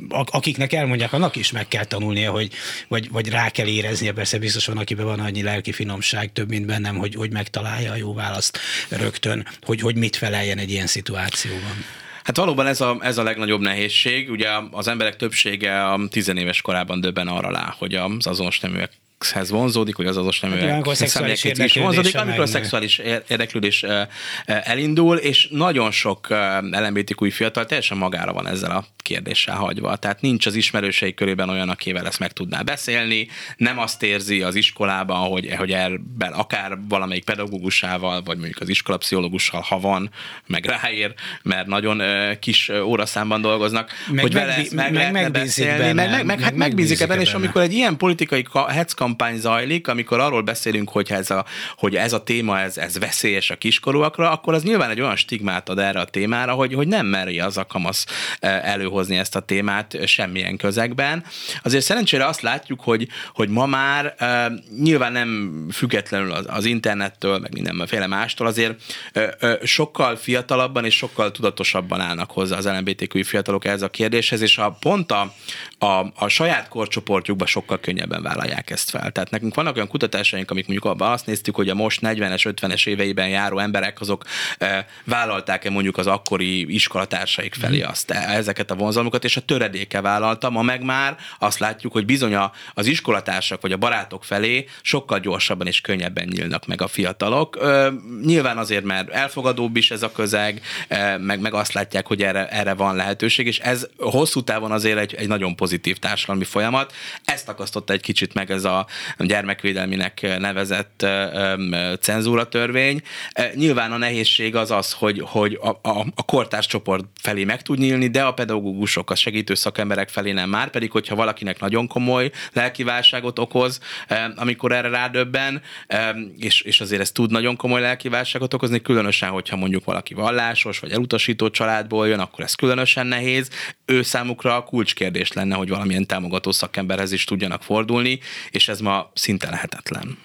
akiknek elmondják, annak is meg kell tanulnia, hogy, vagy, vagy rá kell éreznie, persze biztos van, akiben van annyi lelki finomság, több, mint bennem, hogy, hogy megtalálja a jó választ rögtön, hogy, hogy mit feleljen egy ilyen szituációban. Hát valóban ez a, ez a legnagyobb nehézség. Ugye az emberek többsége a tizenéves korában döbben arra lá, hogy az azonos neműek hez vonzódik, hogy az azonos neműek amikor Hát, személyekhez is vonzódik, amikor a szexuális ér- érdeklődés elindul, és nagyon sok LMBTQ fiatal teljesen magára van ezzel a kérdéssel hagyva. Tehát nincs az ismerősei körében olyan, akivel ezt meg tudná beszélni, nem azt érzi az iskolában, hogy, hogy ebben akár valamelyik pedagógusával, vagy mondjuk az iskolapszichológussal, ha van, meg ráér, mert nagyon kis óraszámban dolgoznak, Meg hogy vele megbi- ezt meg, meg megbízik beszélni, benne, meg, meg, meg, meg hát megbízik ebben, és amikor egy ilyen politikai ka- hetz kampány zajlik, amikor arról beszélünk, hogy ez a, hogy ez a téma ez, ez veszélyes a kiskorúakra, akkor az nyilván egy olyan stigmát ad erre a témára, hogy, hogy nem meri az a kamasz eh, előhozni ezt a témát eh, semmilyen közegben. Azért szerencsére azt látjuk, hogy, hogy ma már eh, nyilván nem függetlenül az, az internettől, meg mindenféle mástól, azért sokkal fiatalabban és sokkal tudatosabban állnak hozzá az LMBTQ fiatalok ehhez a kérdéshez, és a pont a, a, a saját korcsoportjukban sokkal könnyebben vállalják ezt fel. Tehát nekünk vannak olyan kutatásaink, amik mondjuk abban azt néztük, hogy a most 40-es, 50-es éveiben járó emberek azok e, vállalták-e mondjuk az akkori iskolatársaik felé azt, e, ezeket a vonzalmukat, és a töredéke vállalta, ma meg már azt látjuk, hogy bizony a- az iskolatársak vagy a barátok felé sokkal gyorsabban és könnyebben nyílnak meg a fiatalok. Ö, nyilván azért, mert elfogadóbb is ez a közeg, e, meg, meg azt látják, hogy erre, erre van lehetőség, és ez hosszú távon azért egy, egy nagyon pozitív társadalmi folyamat. Ezt akasztotta egy kicsit meg ez a, gyermekvédelminek nevezett cenzúra törvény. Nyilván a nehézség az az, hogy, hogy a, a, a kortárs csoport felé meg tud nyílni, de a pedagógusok, a segítő szakemberek felé nem már, pedig hogyha valakinek nagyon komoly lelki válságot okoz, amikor erre rádöbben, és, és azért ez tud nagyon komoly lelki válságot okozni, különösen, hogyha mondjuk valaki vallásos vagy elutasító családból jön, akkor ez különösen nehéz. Ő számukra a kulcskérdés lenne, hogy valamilyen támogató szakemberhez is tudjanak fordulni, és ez ma szinte lehetetlen.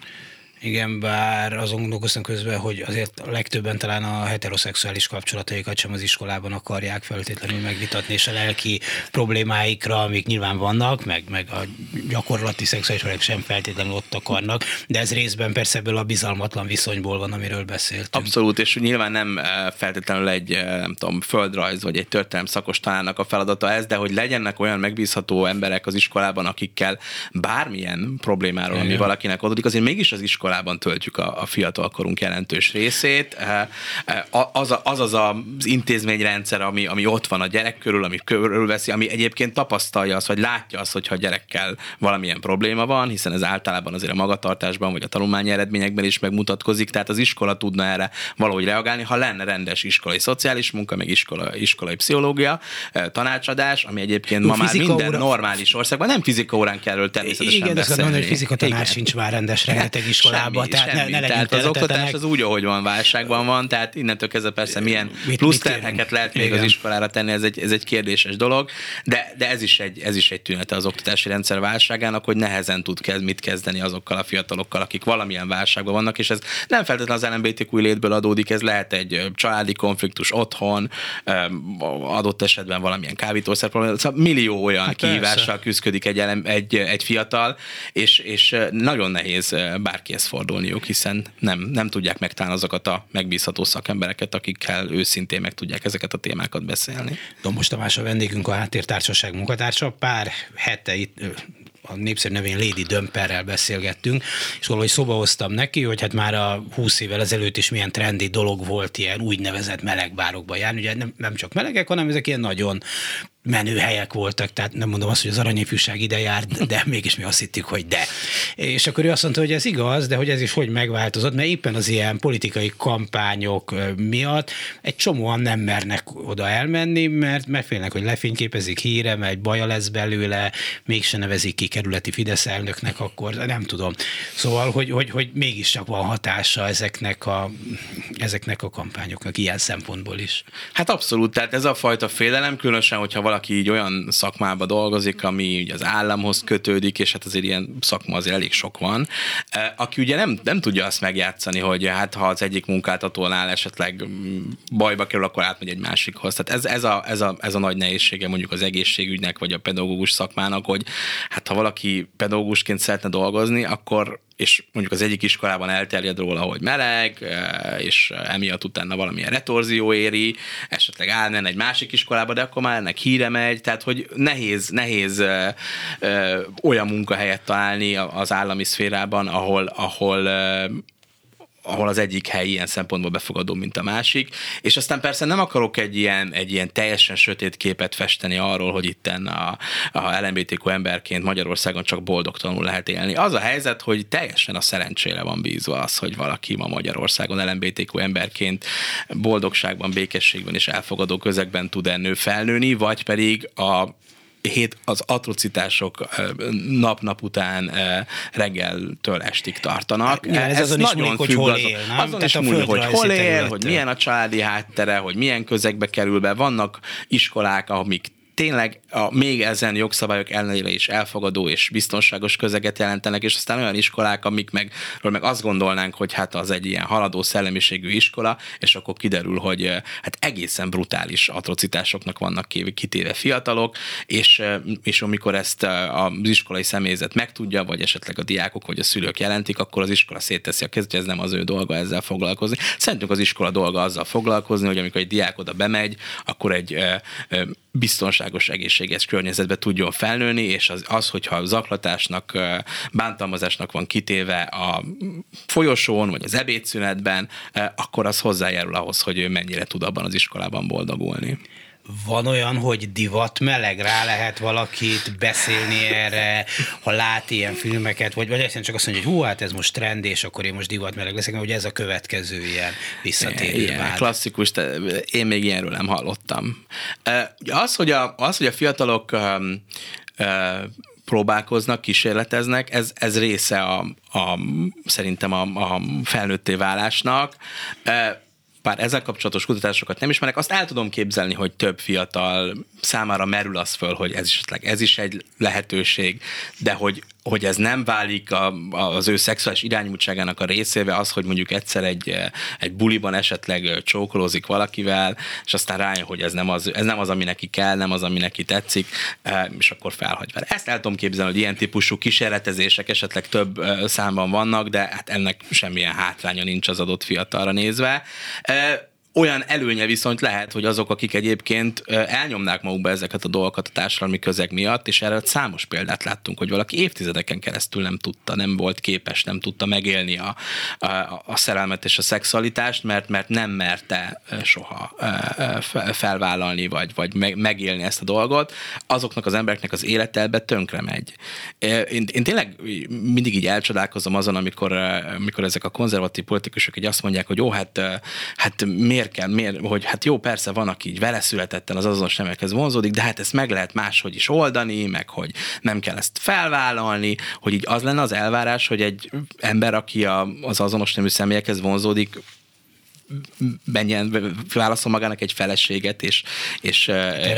Igen, bár azon gondolkoztam közben, hogy azért a legtöbben talán a heteroszexuális kapcsolataikat sem az iskolában akarják feltétlenül megvitatni, és a lelki problémáikra, amik nyilván vannak, meg, meg a gyakorlati szexuális sem feltétlenül ott akarnak, de ez részben persze ebből a bizalmatlan viszonyból van, amiről beszéltünk. Abszolút, és nyilván nem eh, feltétlenül egy, eh, nem tudom, földrajz vagy egy történelem szakos tanának a feladata ez, de hogy legyenek olyan megbízható emberek az iskolában, akikkel bármilyen problémáról, ami valakinek adódik, azért mégis az iskola iskolában töltjük a, a fiatalkorunk jelentős részét. Eh, eh, az, az az az intézményrendszer, ami, ami ott van a gyerek körül, ami körülveszi, ami egyébként tapasztalja azt, vagy látja azt, hogyha a gyerekkel valamilyen probléma van, hiszen ez általában azért a magatartásban, vagy a tanulmányi eredményekben is megmutatkozik, tehát az iskola tudna erre valahogy reagálni, ha lenne rendes iskolai szociális munka, meg iskola, iskolai pszichológia, eh, tanácsadás, ami egyébként ma már minden óra... normális országban, nem fizika órán kell természetesen Igen, beszélni. Igen, hogy fizika tanár sincs már rendes rengeteg iskola semmi, tehát, semmi. Ne, ne tehát az oktatás az úgy, ahogy van, válságban van, tehát innentől kezdve persze milyen mit, plusz mit terheket lehet még Igen. az iskolára tenni, ez egy, ez egy kérdéses dolog, de, de ez, is egy, ez is egy tünete az oktatási rendszer válságának, hogy nehezen tud kezd, mit kezdeni azokkal a fiatalokkal, akik valamilyen válságban vannak, és ez nem feltétlenül az LMBTQ létből adódik, ez lehet egy családi konfliktus otthon, adott esetben valamilyen kábítószer probléma, szóval millió olyan hát kihívással küzdik egy, egy, egy fiatal, és, és nagyon nehéz bárkihez fordulniuk, hiszen nem, nem tudják megtalálni azokat a megbízható szakembereket, akikkel őszintén meg tudják ezeket a témákat beszélni. Dombos Tamás a vendégünk a Háttértársaság munkatársa. Pár hete itt a népszerű nevén Lady Dömperrel beszélgettünk, és valahogy szóba hoztam neki, hogy hát már a 20 évvel ezelőtt is milyen trendi dolog volt ilyen úgynevezett melegbárokba járni. Ugye nem, nem csak melegek, hanem ezek ilyen nagyon menő helyek voltak, tehát nem mondom azt, hogy az aranyifűság ide járt, de mégis mi azt hittük, hogy de. És akkor ő azt mondta, hogy ez igaz, de hogy ez is hogy megváltozott, mert éppen az ilyen politikai kampányok miatt egy csomóan nem mernek oda elmenni, mert, mert félnek, hogy lefényképezik híre, mert baja lesz belőle, mégse nevezik ki kerületi Fidesz elnöknek, akkor nem tudom. Szóval, hogy, hogy, hogy mégiscsak van hatása ezeknek a, ezeknek a kampányoknak ilyen szempontból is. Hát abszolút, tehát ez a fajta félelem, különösen, hogyha valaki így olyan szakmába dolgozik, ami ugye az államhoz kötődik, és hát azért ilyen szakma azért elég sok van, e, aki ugye nem, nem tudja azt megjátszani, hogy hát ha az egyik munkáltatónál esetleg bajba kerül, akkor átmegy egy másikhoz. Tehát ez, ez, a, ez, a, ez a nagy nehézsége mondjuk az egészségügynek, vagy a pedagógus szakmának, hogy hát ha valaki pedagógusként szeretne dolgozni, akkor és mondjuk az egyik iskolában elterjed róla, hogy meleg, és emiatt utána valamilyen retorzió éri, esetleg állnen egy másik iskolába, de akkor már ennek híre megy, tehát hogy nehéz, nehéz olyan munkahelyet találni az állami szférában, ahol, ahol ahol az egyik hely ilyen szempontból befogadó, mint a másik. És aztán persze nem akarok egy ilyen, egy ilyen teljesen sötét képet festeni arról, hogy itt a, a LMBTQ emberként Magyarországon csak boldogtalanul lehet élni. Az a helyzet, hogy teljesen a szerencsére van bízva az, hogy valaki ma Magyarországon LMBTQ emberként boldogságban, békességben és elfogadó közegben tud ennő felnőni, vagy pedig a hét az atrocitások nap-nap után reggeltől estig tartanak. Ja, ez, ez azon nagyon is múlik, hogy hol él, nem? Azon is múlik, hogy hol él, hogy milyen a családi háttere, hogy milyen közegbe kerül be. Vannak iskolák, amik tényleg a, még ezen jogszabályok ellenére is elfogadó és biztonságos közeget jelentenek, és aztán olyan iskolák, amik meg, meg azt gondolnánk, hogy hát az egy ilyen haladó szellemiségű iskola, és akkor kiderül, hogy hát egészen brutális atrocitásoknak vannak kitéve fiatalok, és, és amikor ezt az iskolai személyzet megtudja, vagy esetleg a diákok vagy a szülők jelentik, akkor az iskola szétteszi a kezét, ez nem az ő dolga ezzel foglalkozni. Szerintünk az iskola dolga azzal foglalkozni, hogy amikor egy diák oda bemegy, akkor egy biztonságos, egészséges környezetbe tudjon felnőni, és az, az hogyha zaklatásnak, bántalmazásnak van kitéve a folyosón, vagy az ebédszünetben, akkor az hozzájárul ahhoz, hogy ő mennyire tud abban az iskolában boldogulni. Van olyan, hogy divat meleg, rá lehet valakit beszélni erre, ha lát ilyen filmeket, vagy, vagy egyszerűen csak azt mondja, hogy hú, hát ez most trend, és akkor én most divat meleg leszek, mert ugye ez a következő ilyen visszatérő ilyen, klasszikus, de én még ilyenről nem hallottam. Az, hogy a, az, hogy a fiatalok próbálkoznak, kísérleteznek, ez, ez része a, a, szerintem a, a felnőtté válásnak bár ezzel kapcsolatos kutatásokat nem ismerek, azt el tudom képzelni, hogy több fiatal számára merül az föl, hogy ez is, ez is egy lehetőség, de hogy hogy ez nem válik a, az ő szexuális irányultságának a részével az, hogy mondjuk egyszer egy, egy buliban esetleg csókolózik valakivel, és aztán rájön, hogy ez nem, az, ez nem az, ami neki kell, nem az, ami neki tetszik, és akkor felhagy vele. Ezt el tudom képzelni, hogy ilyen típusú kísérletezések esetleg több számban vannak, de hát ennek semmilyen hátránya nincs az adott fiatalra nézve olyan előnye viszont lehet, hogy azok, akik egyébként elnyomnák magukba ezeket a dolgokat a társadalmi közeg miatt, és erre számos példát láttunk, hogy valaki évtizedeken keresztül nem tudta, nem volt képes, nem tudta megélni a, a, a szerelmet és a szexualitást, mert, mert nem merte soha felvállalni, vagy, vagy megélni ezt a dolgot, azoknak az embereknek az élete ebbe tönkre megy. Én, én tényleg mindig így elcsodálkozom azon, amikor, amikor ezek a konzervatív politikusok így azt mondják, hogy jó, hát, hát miért miért kell, miért, hogy hát jó, persze van, aki így vele születetten az azonos nemekhez vonzódik, de hát ezt meg lehet máshogy is oldani, meg hogy nem kell ezt felvállalni, hogy így az lenne az elvárás, hogy egy ember, aki a, az azonos nemű személyekhez vonzódik, menjen, válaszol magának egy feleséget, és, és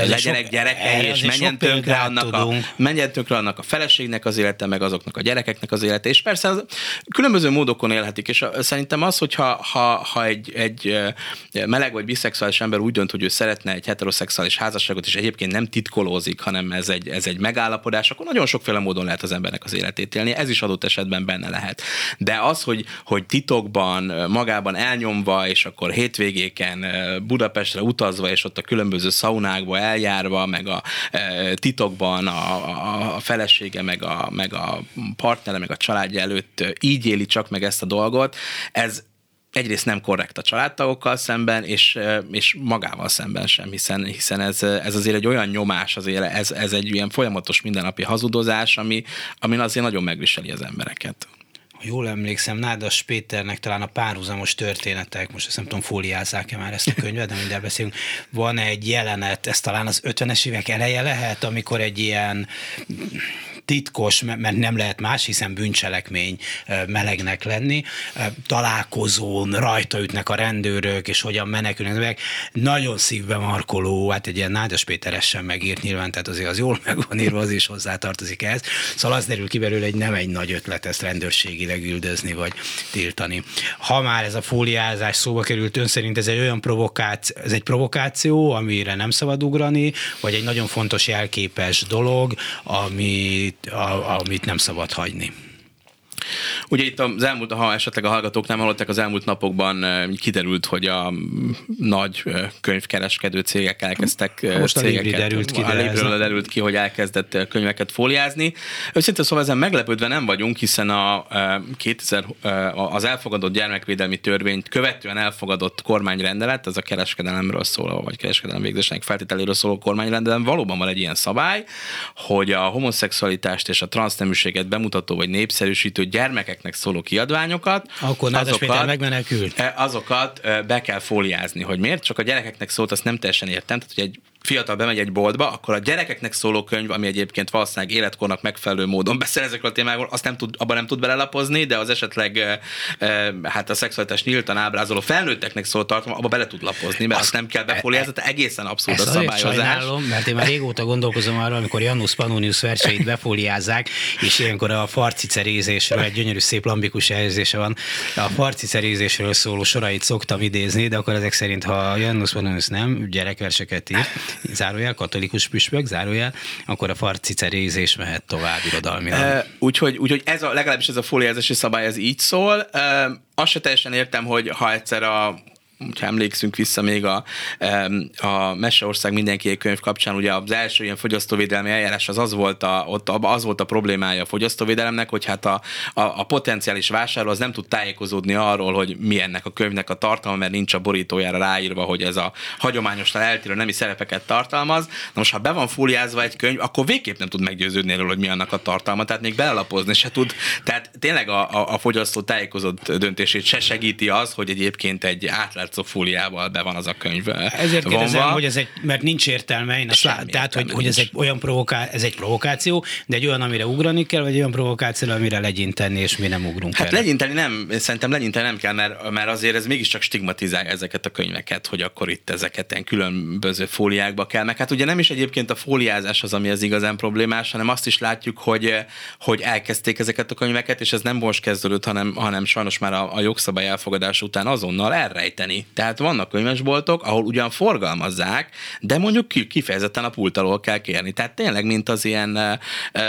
legyenek gyerekei, és menjen tönkre, annak a, menjen tönkre annak a feleségnek az élete, meg azoknak a gyerekeknek az élete, és persze az különböző módokon élhetik, és szerintem az, hogyha ha, ha egy, egy meleg vagy biszexuális ember úgy dönt, hogy ő szeretne egy heteroszexuális házasságot, és egyébként nem titkolózik, hanem ez egy, ez egy megállapodás, akkor nagyon sokféle módon lehet az embernek az életét élni, ez is adott esetben benne lehet. De az, hogy, hogy titokban, magában elnyomva, és és akkor hétvégéken Budapestre utazva, és ott a különböző szaunákba eljárva, meg a titokban a, a felesége, meg a, meg a partnere, meg a családja előtt így éli csak meg ezt a dolgot, ez, egyrészt nem korrekt a családtagokkal szemben, és, és magával szemben sem, hiszen, hiszen ez, ez azért egy olyan nyomás, azért ez, ez egy ilyen folyamatos mindennapi hazudozás, ami, ami azért nagyon megviseli az embereket jól emlékszem, Nádas Péternek talán a párhuzamos történetek, most ezt nem tudom, fóliázzák-e már ezt a könyvet, de minden beszélünk, van egy jelenet, ez talán az 50-es évek eleje lehet, amikor egy ilyen titkos, mert nem lehet más, hiszen bűncselekmény melegnek lenni, találkozón rajta ütnek a rendőrök, és hogyan menekülnek meg. Nagyon szívbe markoló, hát egy ilyen Nádas Péteres sem megírt nyilván, tehát azért az jól meg van írva, az is hozzátartozik ehhez. Szóval az derül ki belőle, hogy nem egy nagy ötlet ezt rendőrségileg üldözni, vagy tiltani. Ha már ez a fóliázás szóba került, ön szerint ez egy olyan provokáció, ez egy provokáció, amire nem szabad ugrani, vagy egy nagyon fontos jelképes dolog, ami amit, a, amit nem szabad hagyni. Ugye itt az elmúlt, ha esetleg a hallgatók nem hallották, az elmúlt napokban kiderült, hogy a nagy könyvkereskedő cégek elkezdtek Most cégeket, a derült ki. A Libről derült ki, hogy elkezdett könyveket fóliázni. Őszintén szóval ezen meglepődve nem vagyunk, hiszen a 2000, az elfogadott gyermekvédelmi törvényt követően elfogadott kormányrendelet, ez a kereskedelemről szóló, vagy kereskedelem végzésnek feltételéről szóló kormányrendelet, valóban van egy ilyen szabály, hogy a homoszexualitást és a transzneműséget bemutató vagy népszerűsítő gyermekeknek szóló kiadványokat. Akkor azokat, megmenekült. E, azokat e, be kell fóliázni, hogy miért, csak a gyerekeknek szólt, azt nem teljesen értem. Tehát, hogy egy fiatal bemegy egy boltba, akkor a gyerekeknek szóló könyv, ami egyébként valószínűleg életkornak megfelelő módon beszél ezekről a témákról, azt nem tud, abban nem tud belelapozni, de az esetleg e, e, hát a szexualitás nyíltan ábrázoló felnőtteknek szóló tartalom, abba bele tud lapozni, mert azt, azt nem kell befóliázni, tehát egészen abszurd a szabályozás. Sajnálom, mert én már régóta gondolkozom arról, amikor Janus Pannonius verseit befóliázzák, és ilyenkor a farcicerézésről egy gyönyörű szép lambikus jelzése van. A farcicerézésről szóló sorait szoktam idézni, de akkor ezek szerint, ha Janus Pannonius nem gyerekverseket ír, zárójel, katolikus püspök, zárójel, akkor a farcicerézés mehet tovább irodalmilag. E, úgyhogy, úgyhogy ez a, legalábbis ez a fóliázási szabály, ez így szól. E, azt se teljesen értem, hogy ha egyszer a ha emlékszünk vissza még a, a Meseország mindenki könyv kapcsán, ugye az első ilyen fogyasztóvédelmi eljárás az az volt a, ott az volt a problémája a fogyasztóvédelemnek, hogy hát a, a, a potenciális vásárló az nem tud tájékozódni arról, hogy mi ennek a könyvnek a tartalma, mert nincs a borítójára ráírva, hogy ez a hagyományosnál eltérő nemi szerepeket tartalmaz. Na most, ha be van fóliázva egy könyv, akkor végképp nem tud meggyőződni erről, hogy mi annak a tartalma, tehát még belelapozni se tud. Tehát tényleg a, a, a fogyasztó tájékozott döntését se segíti az, hogy egyébként egy átlátszó fóliával be van az a könyv. Ezért kérdezem, hogy ez egy, mert nincs értelme, én azt lát, tehát, hogy, hogy ez egy olyan provoká, ez egy provokáció, de egy olyan, amire ugrani kell, vagy olyan provokáció, amire legyinteni, és mi nem ugrunk Hát legyinteni nem, szerintem legyinteni nem kell, mert, mert azért ez mégiscsak stigmatizálja ezeket a könyveket, hogy akkor itt ezeket ilyen különböző fóliákba kell. Meg hát ugye nem is egyébként a fóliázás az, ami az igazán problémás, hanem azt is látjuk, hogy, hogy elkezdték ezeket a könyveket, és ez nem most kezdődött, hanem, hanem sajnos már a, a jogszabály elfogadás után azonnal elrejteni. Tehát vannak könyvesboltok, ahol ugyan forgalmazzák, de mondjuk kifejezetten a pult alól kell kérni. Tehát tényleg, mint az ilyen ö, ö,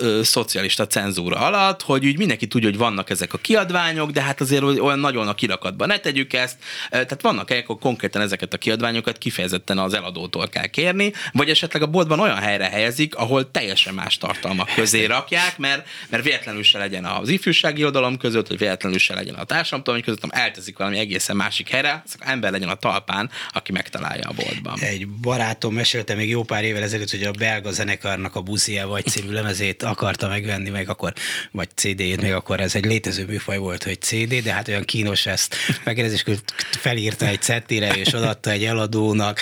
ö, szocialista cenzúra alatt, hogy úgy mindenki tudja, hogy vannak ezek a kiadványok, de hát azért olyan nagyon a kirakatban ne tegyük ezt. Tehát vannak helyek, ahol konkrétan ezeket a kiadványokat kifejezetten az eladótól kell kérni, vagy esetleg a boltban olyan helyre helyezik, ahol teljesen más tartalmak közé rakják, mert, mert véletlenül se legyen az ifjúsági oldalom között, hogy véletlenül se legyen a társadalom között, hanem elteszik valami egészen másik helyre, az ember legyen a talpán, aki megtalálja a boltban. Egy barátom mesélte még jó pár évvel ezelőtt, hogy a belga zenekarnak a Buzia vagy című lemezét akarta megvenni, meg akkor, vagy CD-jét, még akkor ez egy létező műfaj volt, hogy CD, de hát olyan kínos ezt megkérdezni, és felírta egy cettire, és odaadta egy eladónak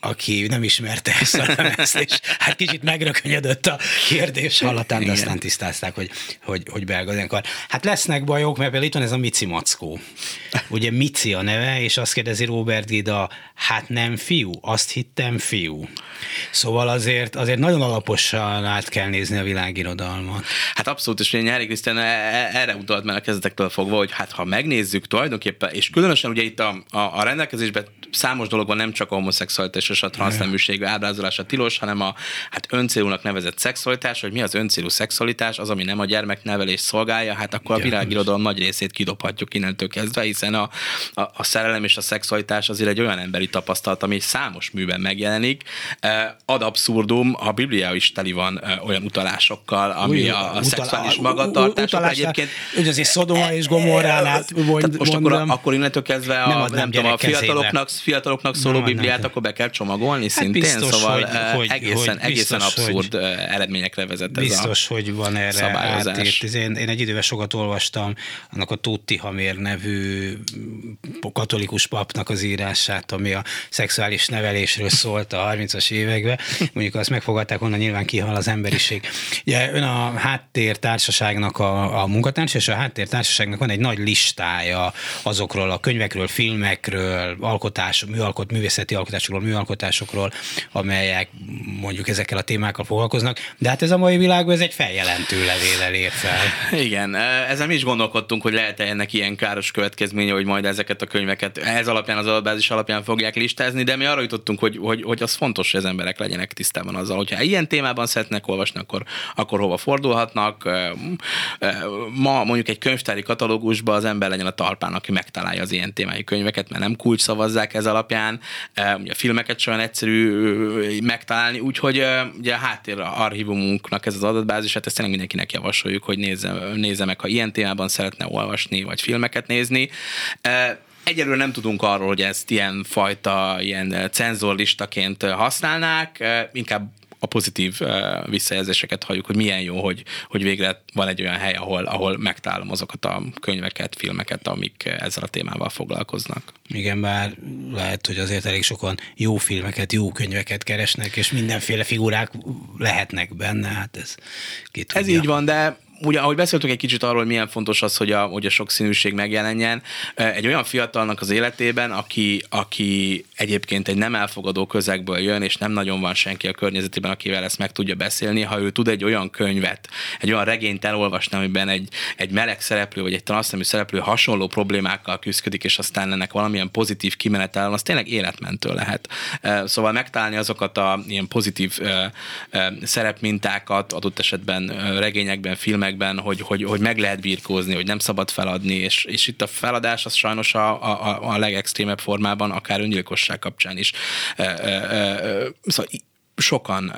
aki nem ismerte ezt a lemezt, és hát kicsit megrökönyödött a kérdés hallatán, de aztán tisztázták, hogy, hogy, hogy belga zenekar. Hát lesznek bajok, mert például itt van ez a Mici Mackó. Ugye Mici a neve, és azt kérdezi Robert Gida, hát nem fiú, azt hittem fiú. Szóval azért, azért nagyon alaposan át kell nézni a világirodalmat. Hát abszolút, és Nyári Krisztián e- e- erre utalt már a kezdetektől fogva, hogy hát ha megnézzük tulajdonképpen, és különösen ugye itt a, a, a rendelkezésben számos dolog van, nem csak a homoszexualitás és a transzneműség ábrázolása tilos, hanem a hát öncélúnak nevezett szexualitás, hogy mi az öncélú szexualitás, az, ami nem a gyermeknevelés szolgálja, hát akkor a világirodalom nagy részét kidobhatjuk innentől kezdve, hiszen a, a, a szerelem és a szexualitás azért egy olyan emberi tapasztalat, ami számos műben megjelenik. Ad abszurdum, a Biblia is teli van olyan utalásokkal, ami Új, a, a szexuális magatartások egyébként. Hogy azért Szodoma és Gomorránál mond, most akkor, akkor innentől kezdve a, nem, nem tudom, a fiataloknak, fiataloknak szóló nem, Bibliát nem. akkor be kell csomagolni hát szintén, biztos, szóval hogy, hogy, egészen, hogy, egészen biztos, abszurd hogy, eredményekre vezet ez Biztos, a hogy van erre átért. Én, én egy időben sokat olvastam annak a Tutti Hamér nevű katolikus papnak az írását, ami a szexuális nevelésről szólt a 30-as években. Mondjuk azt megfogadták, onnan nyilván kihal az emberiség. Ugye ön a háttér társaságnak a, a munkatárs, és a háttér társaságnak van egy nagy listája azokról a könyvekről, filmekről, alkotás, műalkot, művészeti alkotásokról, műalkotásokról, amelyek mondjuk ezekkel a témákkal foglalkoznak, de hát ez a mai világban ez egy feljelentő levél ér fel. Igen, ezen mi is gondolkodtunk, hogy lehet-e ennek ilyen káros következménye, hogy majd ezeket a könyveket ez alapján, az adatbázis alapján fogják listázni, de mi arra jutottunk, hogy, hogy, hogy az fontos, hogy az emberek legyenek tisztában azzal, hogyha ilyen témában szeretnek olvasni, akkor, akkor hova fordulhatnak. Ma mondjuk egy könyvtári katalógusban az ember legyen a talpán, aki megtalálja az ilyen témájú könyveket, mert nem kulcs szavazzák ez alapján. Ugye a filmeket sem egyszerű megtalálni, úgyhogy ugye a háttér archívumunknak ez az adatbázis, hát ezt tényleg mindenkinek javasoljuk, hogy nézze, nézze meg, ha ilyen témában szeretne olvasni, vagy filmeket nézni. Egyelőre nem tudunk arról, hogy ezt ilyen fajta, ilyen cenzorlistaként használnák, inkább a pozitív visszajelzéseket halljuk, hogy milyen jó, hogy, hogy végre van egy olyan hely, ahol, ahol megtalálom azokat a könyveket, filmeket, amik ezzel a témával foglalkoznak. Igen, bár lehet, hogy azért elég sokan jó filmeket, jó könyveket keresnek, és mindenféle figurák lehetnek benne, hát ez ki tudja. Ez így van, de ugye, ahogy beszéltünk egy kicsit arról, hogy milyen fontos az, hogy a, hogy a sokszínűség megjelenjen, egy olyan fiatalnak az életében, aki, aki egyébként egy nem elfogadó közegből jön, és nem nagyon van senki a környezetében, akivel ezt meg tudja beszélni, ha ő tud egy olyan könyvet, egy olyan regényt elolvasni, amiben egy, egy meleg szereplő, vagy egy transznemű szereplő hasonló problémákkal küzdik, és aztán ennek valamilyen pozitív kimenetel, az tényleg életmentő lehet. Szóval megtalálni azokat a ilyen pozitív szerepmintákat, adott esetben regényekben, filmekben, filmekben, hogy, hogy, hogy meg lehet birkózni, hogy nem szabad feladni, és, és itt a feladás az sajnos a, a, a legextrémebb formában, akár öngyilkosság kapcsán is. Szóval sokan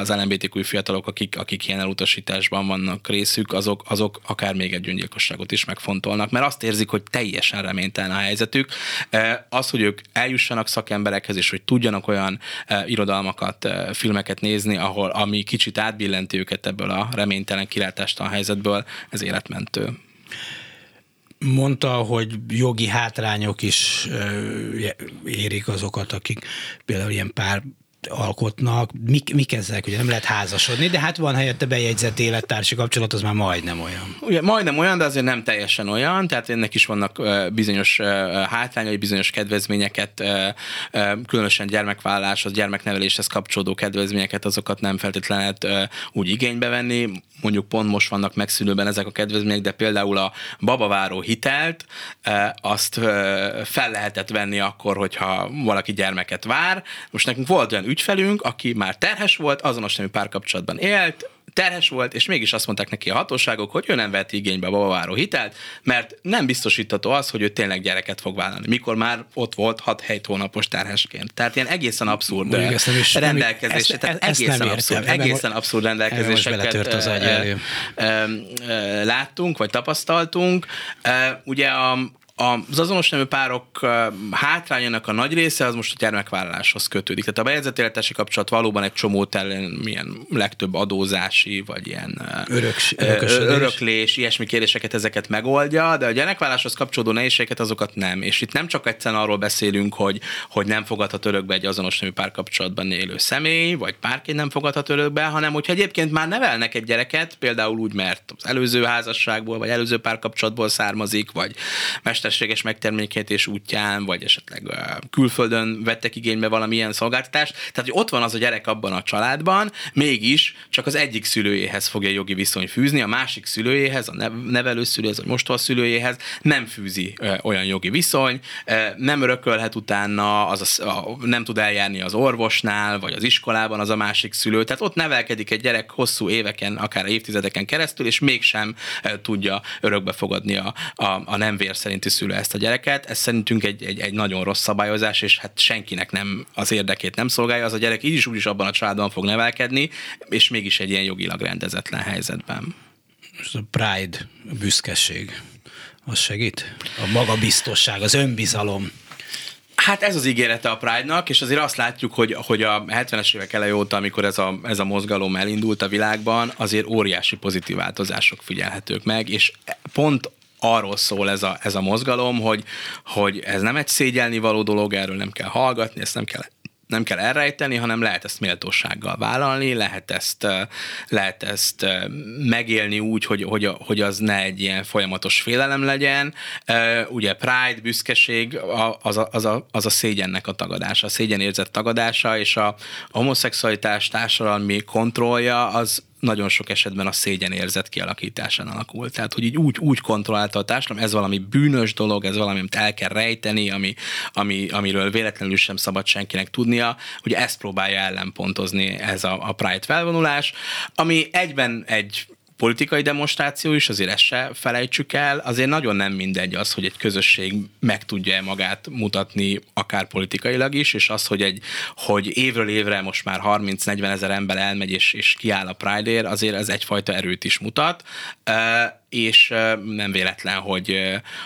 az LMBTQ fiatalok, akik, akik ilyen elutasításban vannak részük, azok, azok akár még egy öngyilkosságot is megfontolnak, mert azt érzik, hogy teljesen reménytelen a helyzetük. Az, hogy ők eljussanak szakemberekhez, és hogy tudjanak olyan irodalmakat, filmeket nézni, ahol ami kicsit átbillenti őket ebből a reménytelen a helyzetből, ez életmentő mondta, hogy jogi hátrányok is érik azokat, akik például ilyen pár alkotnak, mik, mik ezek, ugye nem lehet házasodni, de hát van helyette bejegyzett élettársi kapcsolat, az már majdnem olyan. Ugye majdnem olyan, de azért nem teljesen olyan, tehát ennek is vannak bizonyos hátrányai, bizonyos kedvezményeket, különösen gyermekválláshoz, gyermekneveléshez kapcsolódó kedvezményeket, azokat nem feltétlenül lehet úgy igénybe venni. Mondjuk pont most vannak megszűnőben ezek a kedvezmények, de például a babaváró hitelt, azt fel lehetett venni akkor, hogyha valaki gyermeket vár. Most nekünk volt olyan ügyfelünk, aki már terhes volt, azonos nemű párkapcsolatban élt, terhes volt, és mégis azt mondták neki a hatóságok, hogy ő nem vett igénybe a babaváró hitelt, mert nem biztosítható az, hogy ő tényleg gyereket fog vállalni, mikor már ott volt 6-7 hónapos terhesként. Tehát ilyen egészen abszurd rendelkezések. Tehát egészen, abszurd, egészen abszurd rendelkezéseket az láttunk, vagy tapasztaltunk. Ugye a, az azonos nemű párok hátrányának a nagy része az most a gyermekvállaláshoz kötődik. Tehát a bejegyzett kapcsolat valóban egy csomó terén milyen legtöbb adózási, vagy ilyen Öröks, öröklés, ilyesmi kérdéseket ezeket megoldja, de a gyermekvállaláshoz kapcsolódó nehézségeket azokat nem. És itt nem csak egyszerűen arról beszélünk, hogy, hogy nem fogadhat örökbe egy azonos nemű párkapcsolatban élő személy, vagy párként nem fogadhat örökbe, hanem hogyha egyébként már nevelnek egy gyereket, például úgy, mert az előző házasságból, vagy előző párkapcsolatból származik, vagy mester mesterséges megtermékenyítés útján, vagy esetleg külföldön vettek igénybe valamilyen szolgáltatást. Tehát, hogy ott van az a gyerek abban a családban, mégis csak az egyik szülőjéhez fogja jogi viszony fűzni, a másik szülőjéhez, a nevelőszülőjéhez, vagy mostoha szülőjéhez nem fűzi olyan jogi viszony, nem örökölhet utána, az a, nem tud eljárni az orvosnál, vagy az iskolában az a másik szülő. Tehát ott nevelkedik egy gyerek hosszú éveken, akár évtizedeken keresztül, és mégsem tudja örökbe fogadni a, a, a nem vér szerinti szülő ezt a gyereket. Ez szerintünk egy, egy, egy nagyon rossz szabályozás, és hát senkinek nem az érdekét nem szolgálja. Az a gyerek így is úgy is abban a családban fog nevelkedni, és mégis egy ilyen jogilag rendezetlen helyzetben. Most a pride, a büszkeség, az segít? A magabiztosság, az önbizalom. Hát ez az ígérete a Pride-nak, és azért azt látjuk, hogy, hogy a 70-es évek elejé óta, amikor ez a, ez a mozgalom elindult a világban, azért óriási pozitív változások figyelhetők meg, és pont arról szól ez a, ez a mozgalom, hogy, hogy ez nem egy szégyelni való dolog, erről nem kell hallgatni, ezt nem kell nem kell elrejteni, hanem lehet ezt méltósággal vállalni, lehet ezt, lehet ezt megélni úgy, hogy, hogy, hogy az ne egy ilyen folyamatos félelem legyen. Ugye pride, büszkeség, az a, az a, az a szégyennek a tagadása, a szégyenérzet tagadása, és a homoszexualitás társadalmi kontrollja az, nagyon sok esetben a szégyenérzet kialakításán alakul. Tehát, hogy így úgy, úgy kontrollálta a társadalom, ez valami bűnös dolog, ez valami, amit el kell rejteni, ami, ami, amiről véletlenül sem szabad senkinek tudnia, hogy ezt próbálja ellenpontozni ez a, a Pride felvonulás, ami egyben egy politikai demonstráció is, azért ezt se felejtsük el, azért nagyon nem mindegy az, hogy egy közösség meg tudja magát mutatni, akár politikailag is, és az, hogy, egy, hogy évről évre most már 30-40 ezer ember elmegy és, és kiáll a Pride-ér, azért ez egyfajta erőt is mutat és nem véletlen, hogy,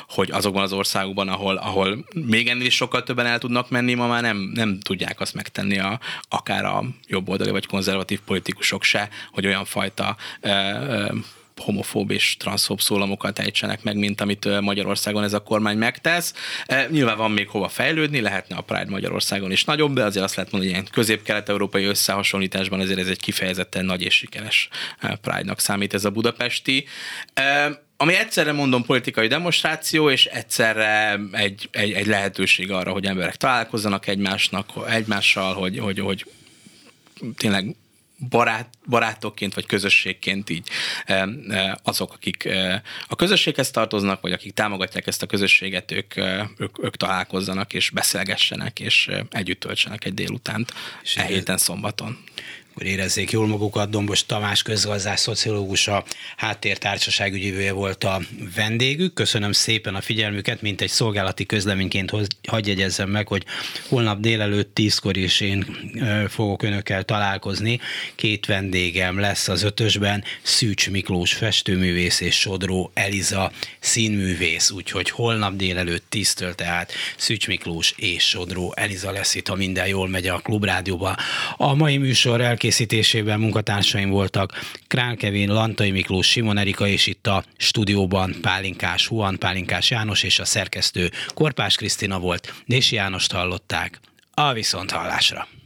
hogy azokban az országokban, ahol, ahol még ennél is sokkal többen el tudnak menni, ma már nem, nem tudják azt megtenni a, akár a jobboldali vagy konzervatív politikusok se, hogy olyan fajta homofób és transzfób szólamokat ejtsenek meg, mint amit Magyarországon ez a kormány megtesz. Nyilván van még hova fejlődni, lehetne a Pride Magyarországon is nagyobb, de azért azt lehet mondani, hogy ilyen közép-kelet-európai összehasonlításban azért ez egy kifejezetten nagy és sikeres Pride-nak számít ez a budapesti ami egyszerre mondom politikai demonstráció, és egyszerre egy, egy, egy lehetőség arra, hogy emberek találkozzanak egymásnak, egymással, hogy, hogy, hogy tényleg barát, barátokként vagy közösségként így azok, akik a közösséghez tartoznak, vagy akik támogatják ezt a közösséget, ők, ők, ők találkozzanak és beszélgessenek, és együtt töltsenek egy délutánt e héten szombaton. Akkor érezzék jól magukat. Dombos Tamás közgazdás, szociológusa, háttértársaságügyivője volt a vendégük. Köszönöm szépen a figyelmüket, mint egy szolgálati közleményként hagyj jegyezzem meg, hogy holnap délelőtt tízkor is én fogok önökkel találkozni. Két vendégem lesz az ötösben, Szűcs Miklós festőművész és Sodró Eliza színművész, úgyhogy holnap délelőtt tíztől tehát Szűcs Miklós és Sodró Eliza lesz itt, ha minden jól megy a Klubrádióba. A mai műsor elkészítésében munkatársaim voltak Král Kevin, Lantai Miklós, Simon Erika, és itt a stúdióban Pálinkás Huan, Pálinkás János és a szerkesztő Korpás Krisztina volt. Dési Jánost hallották. A viszont hallásra.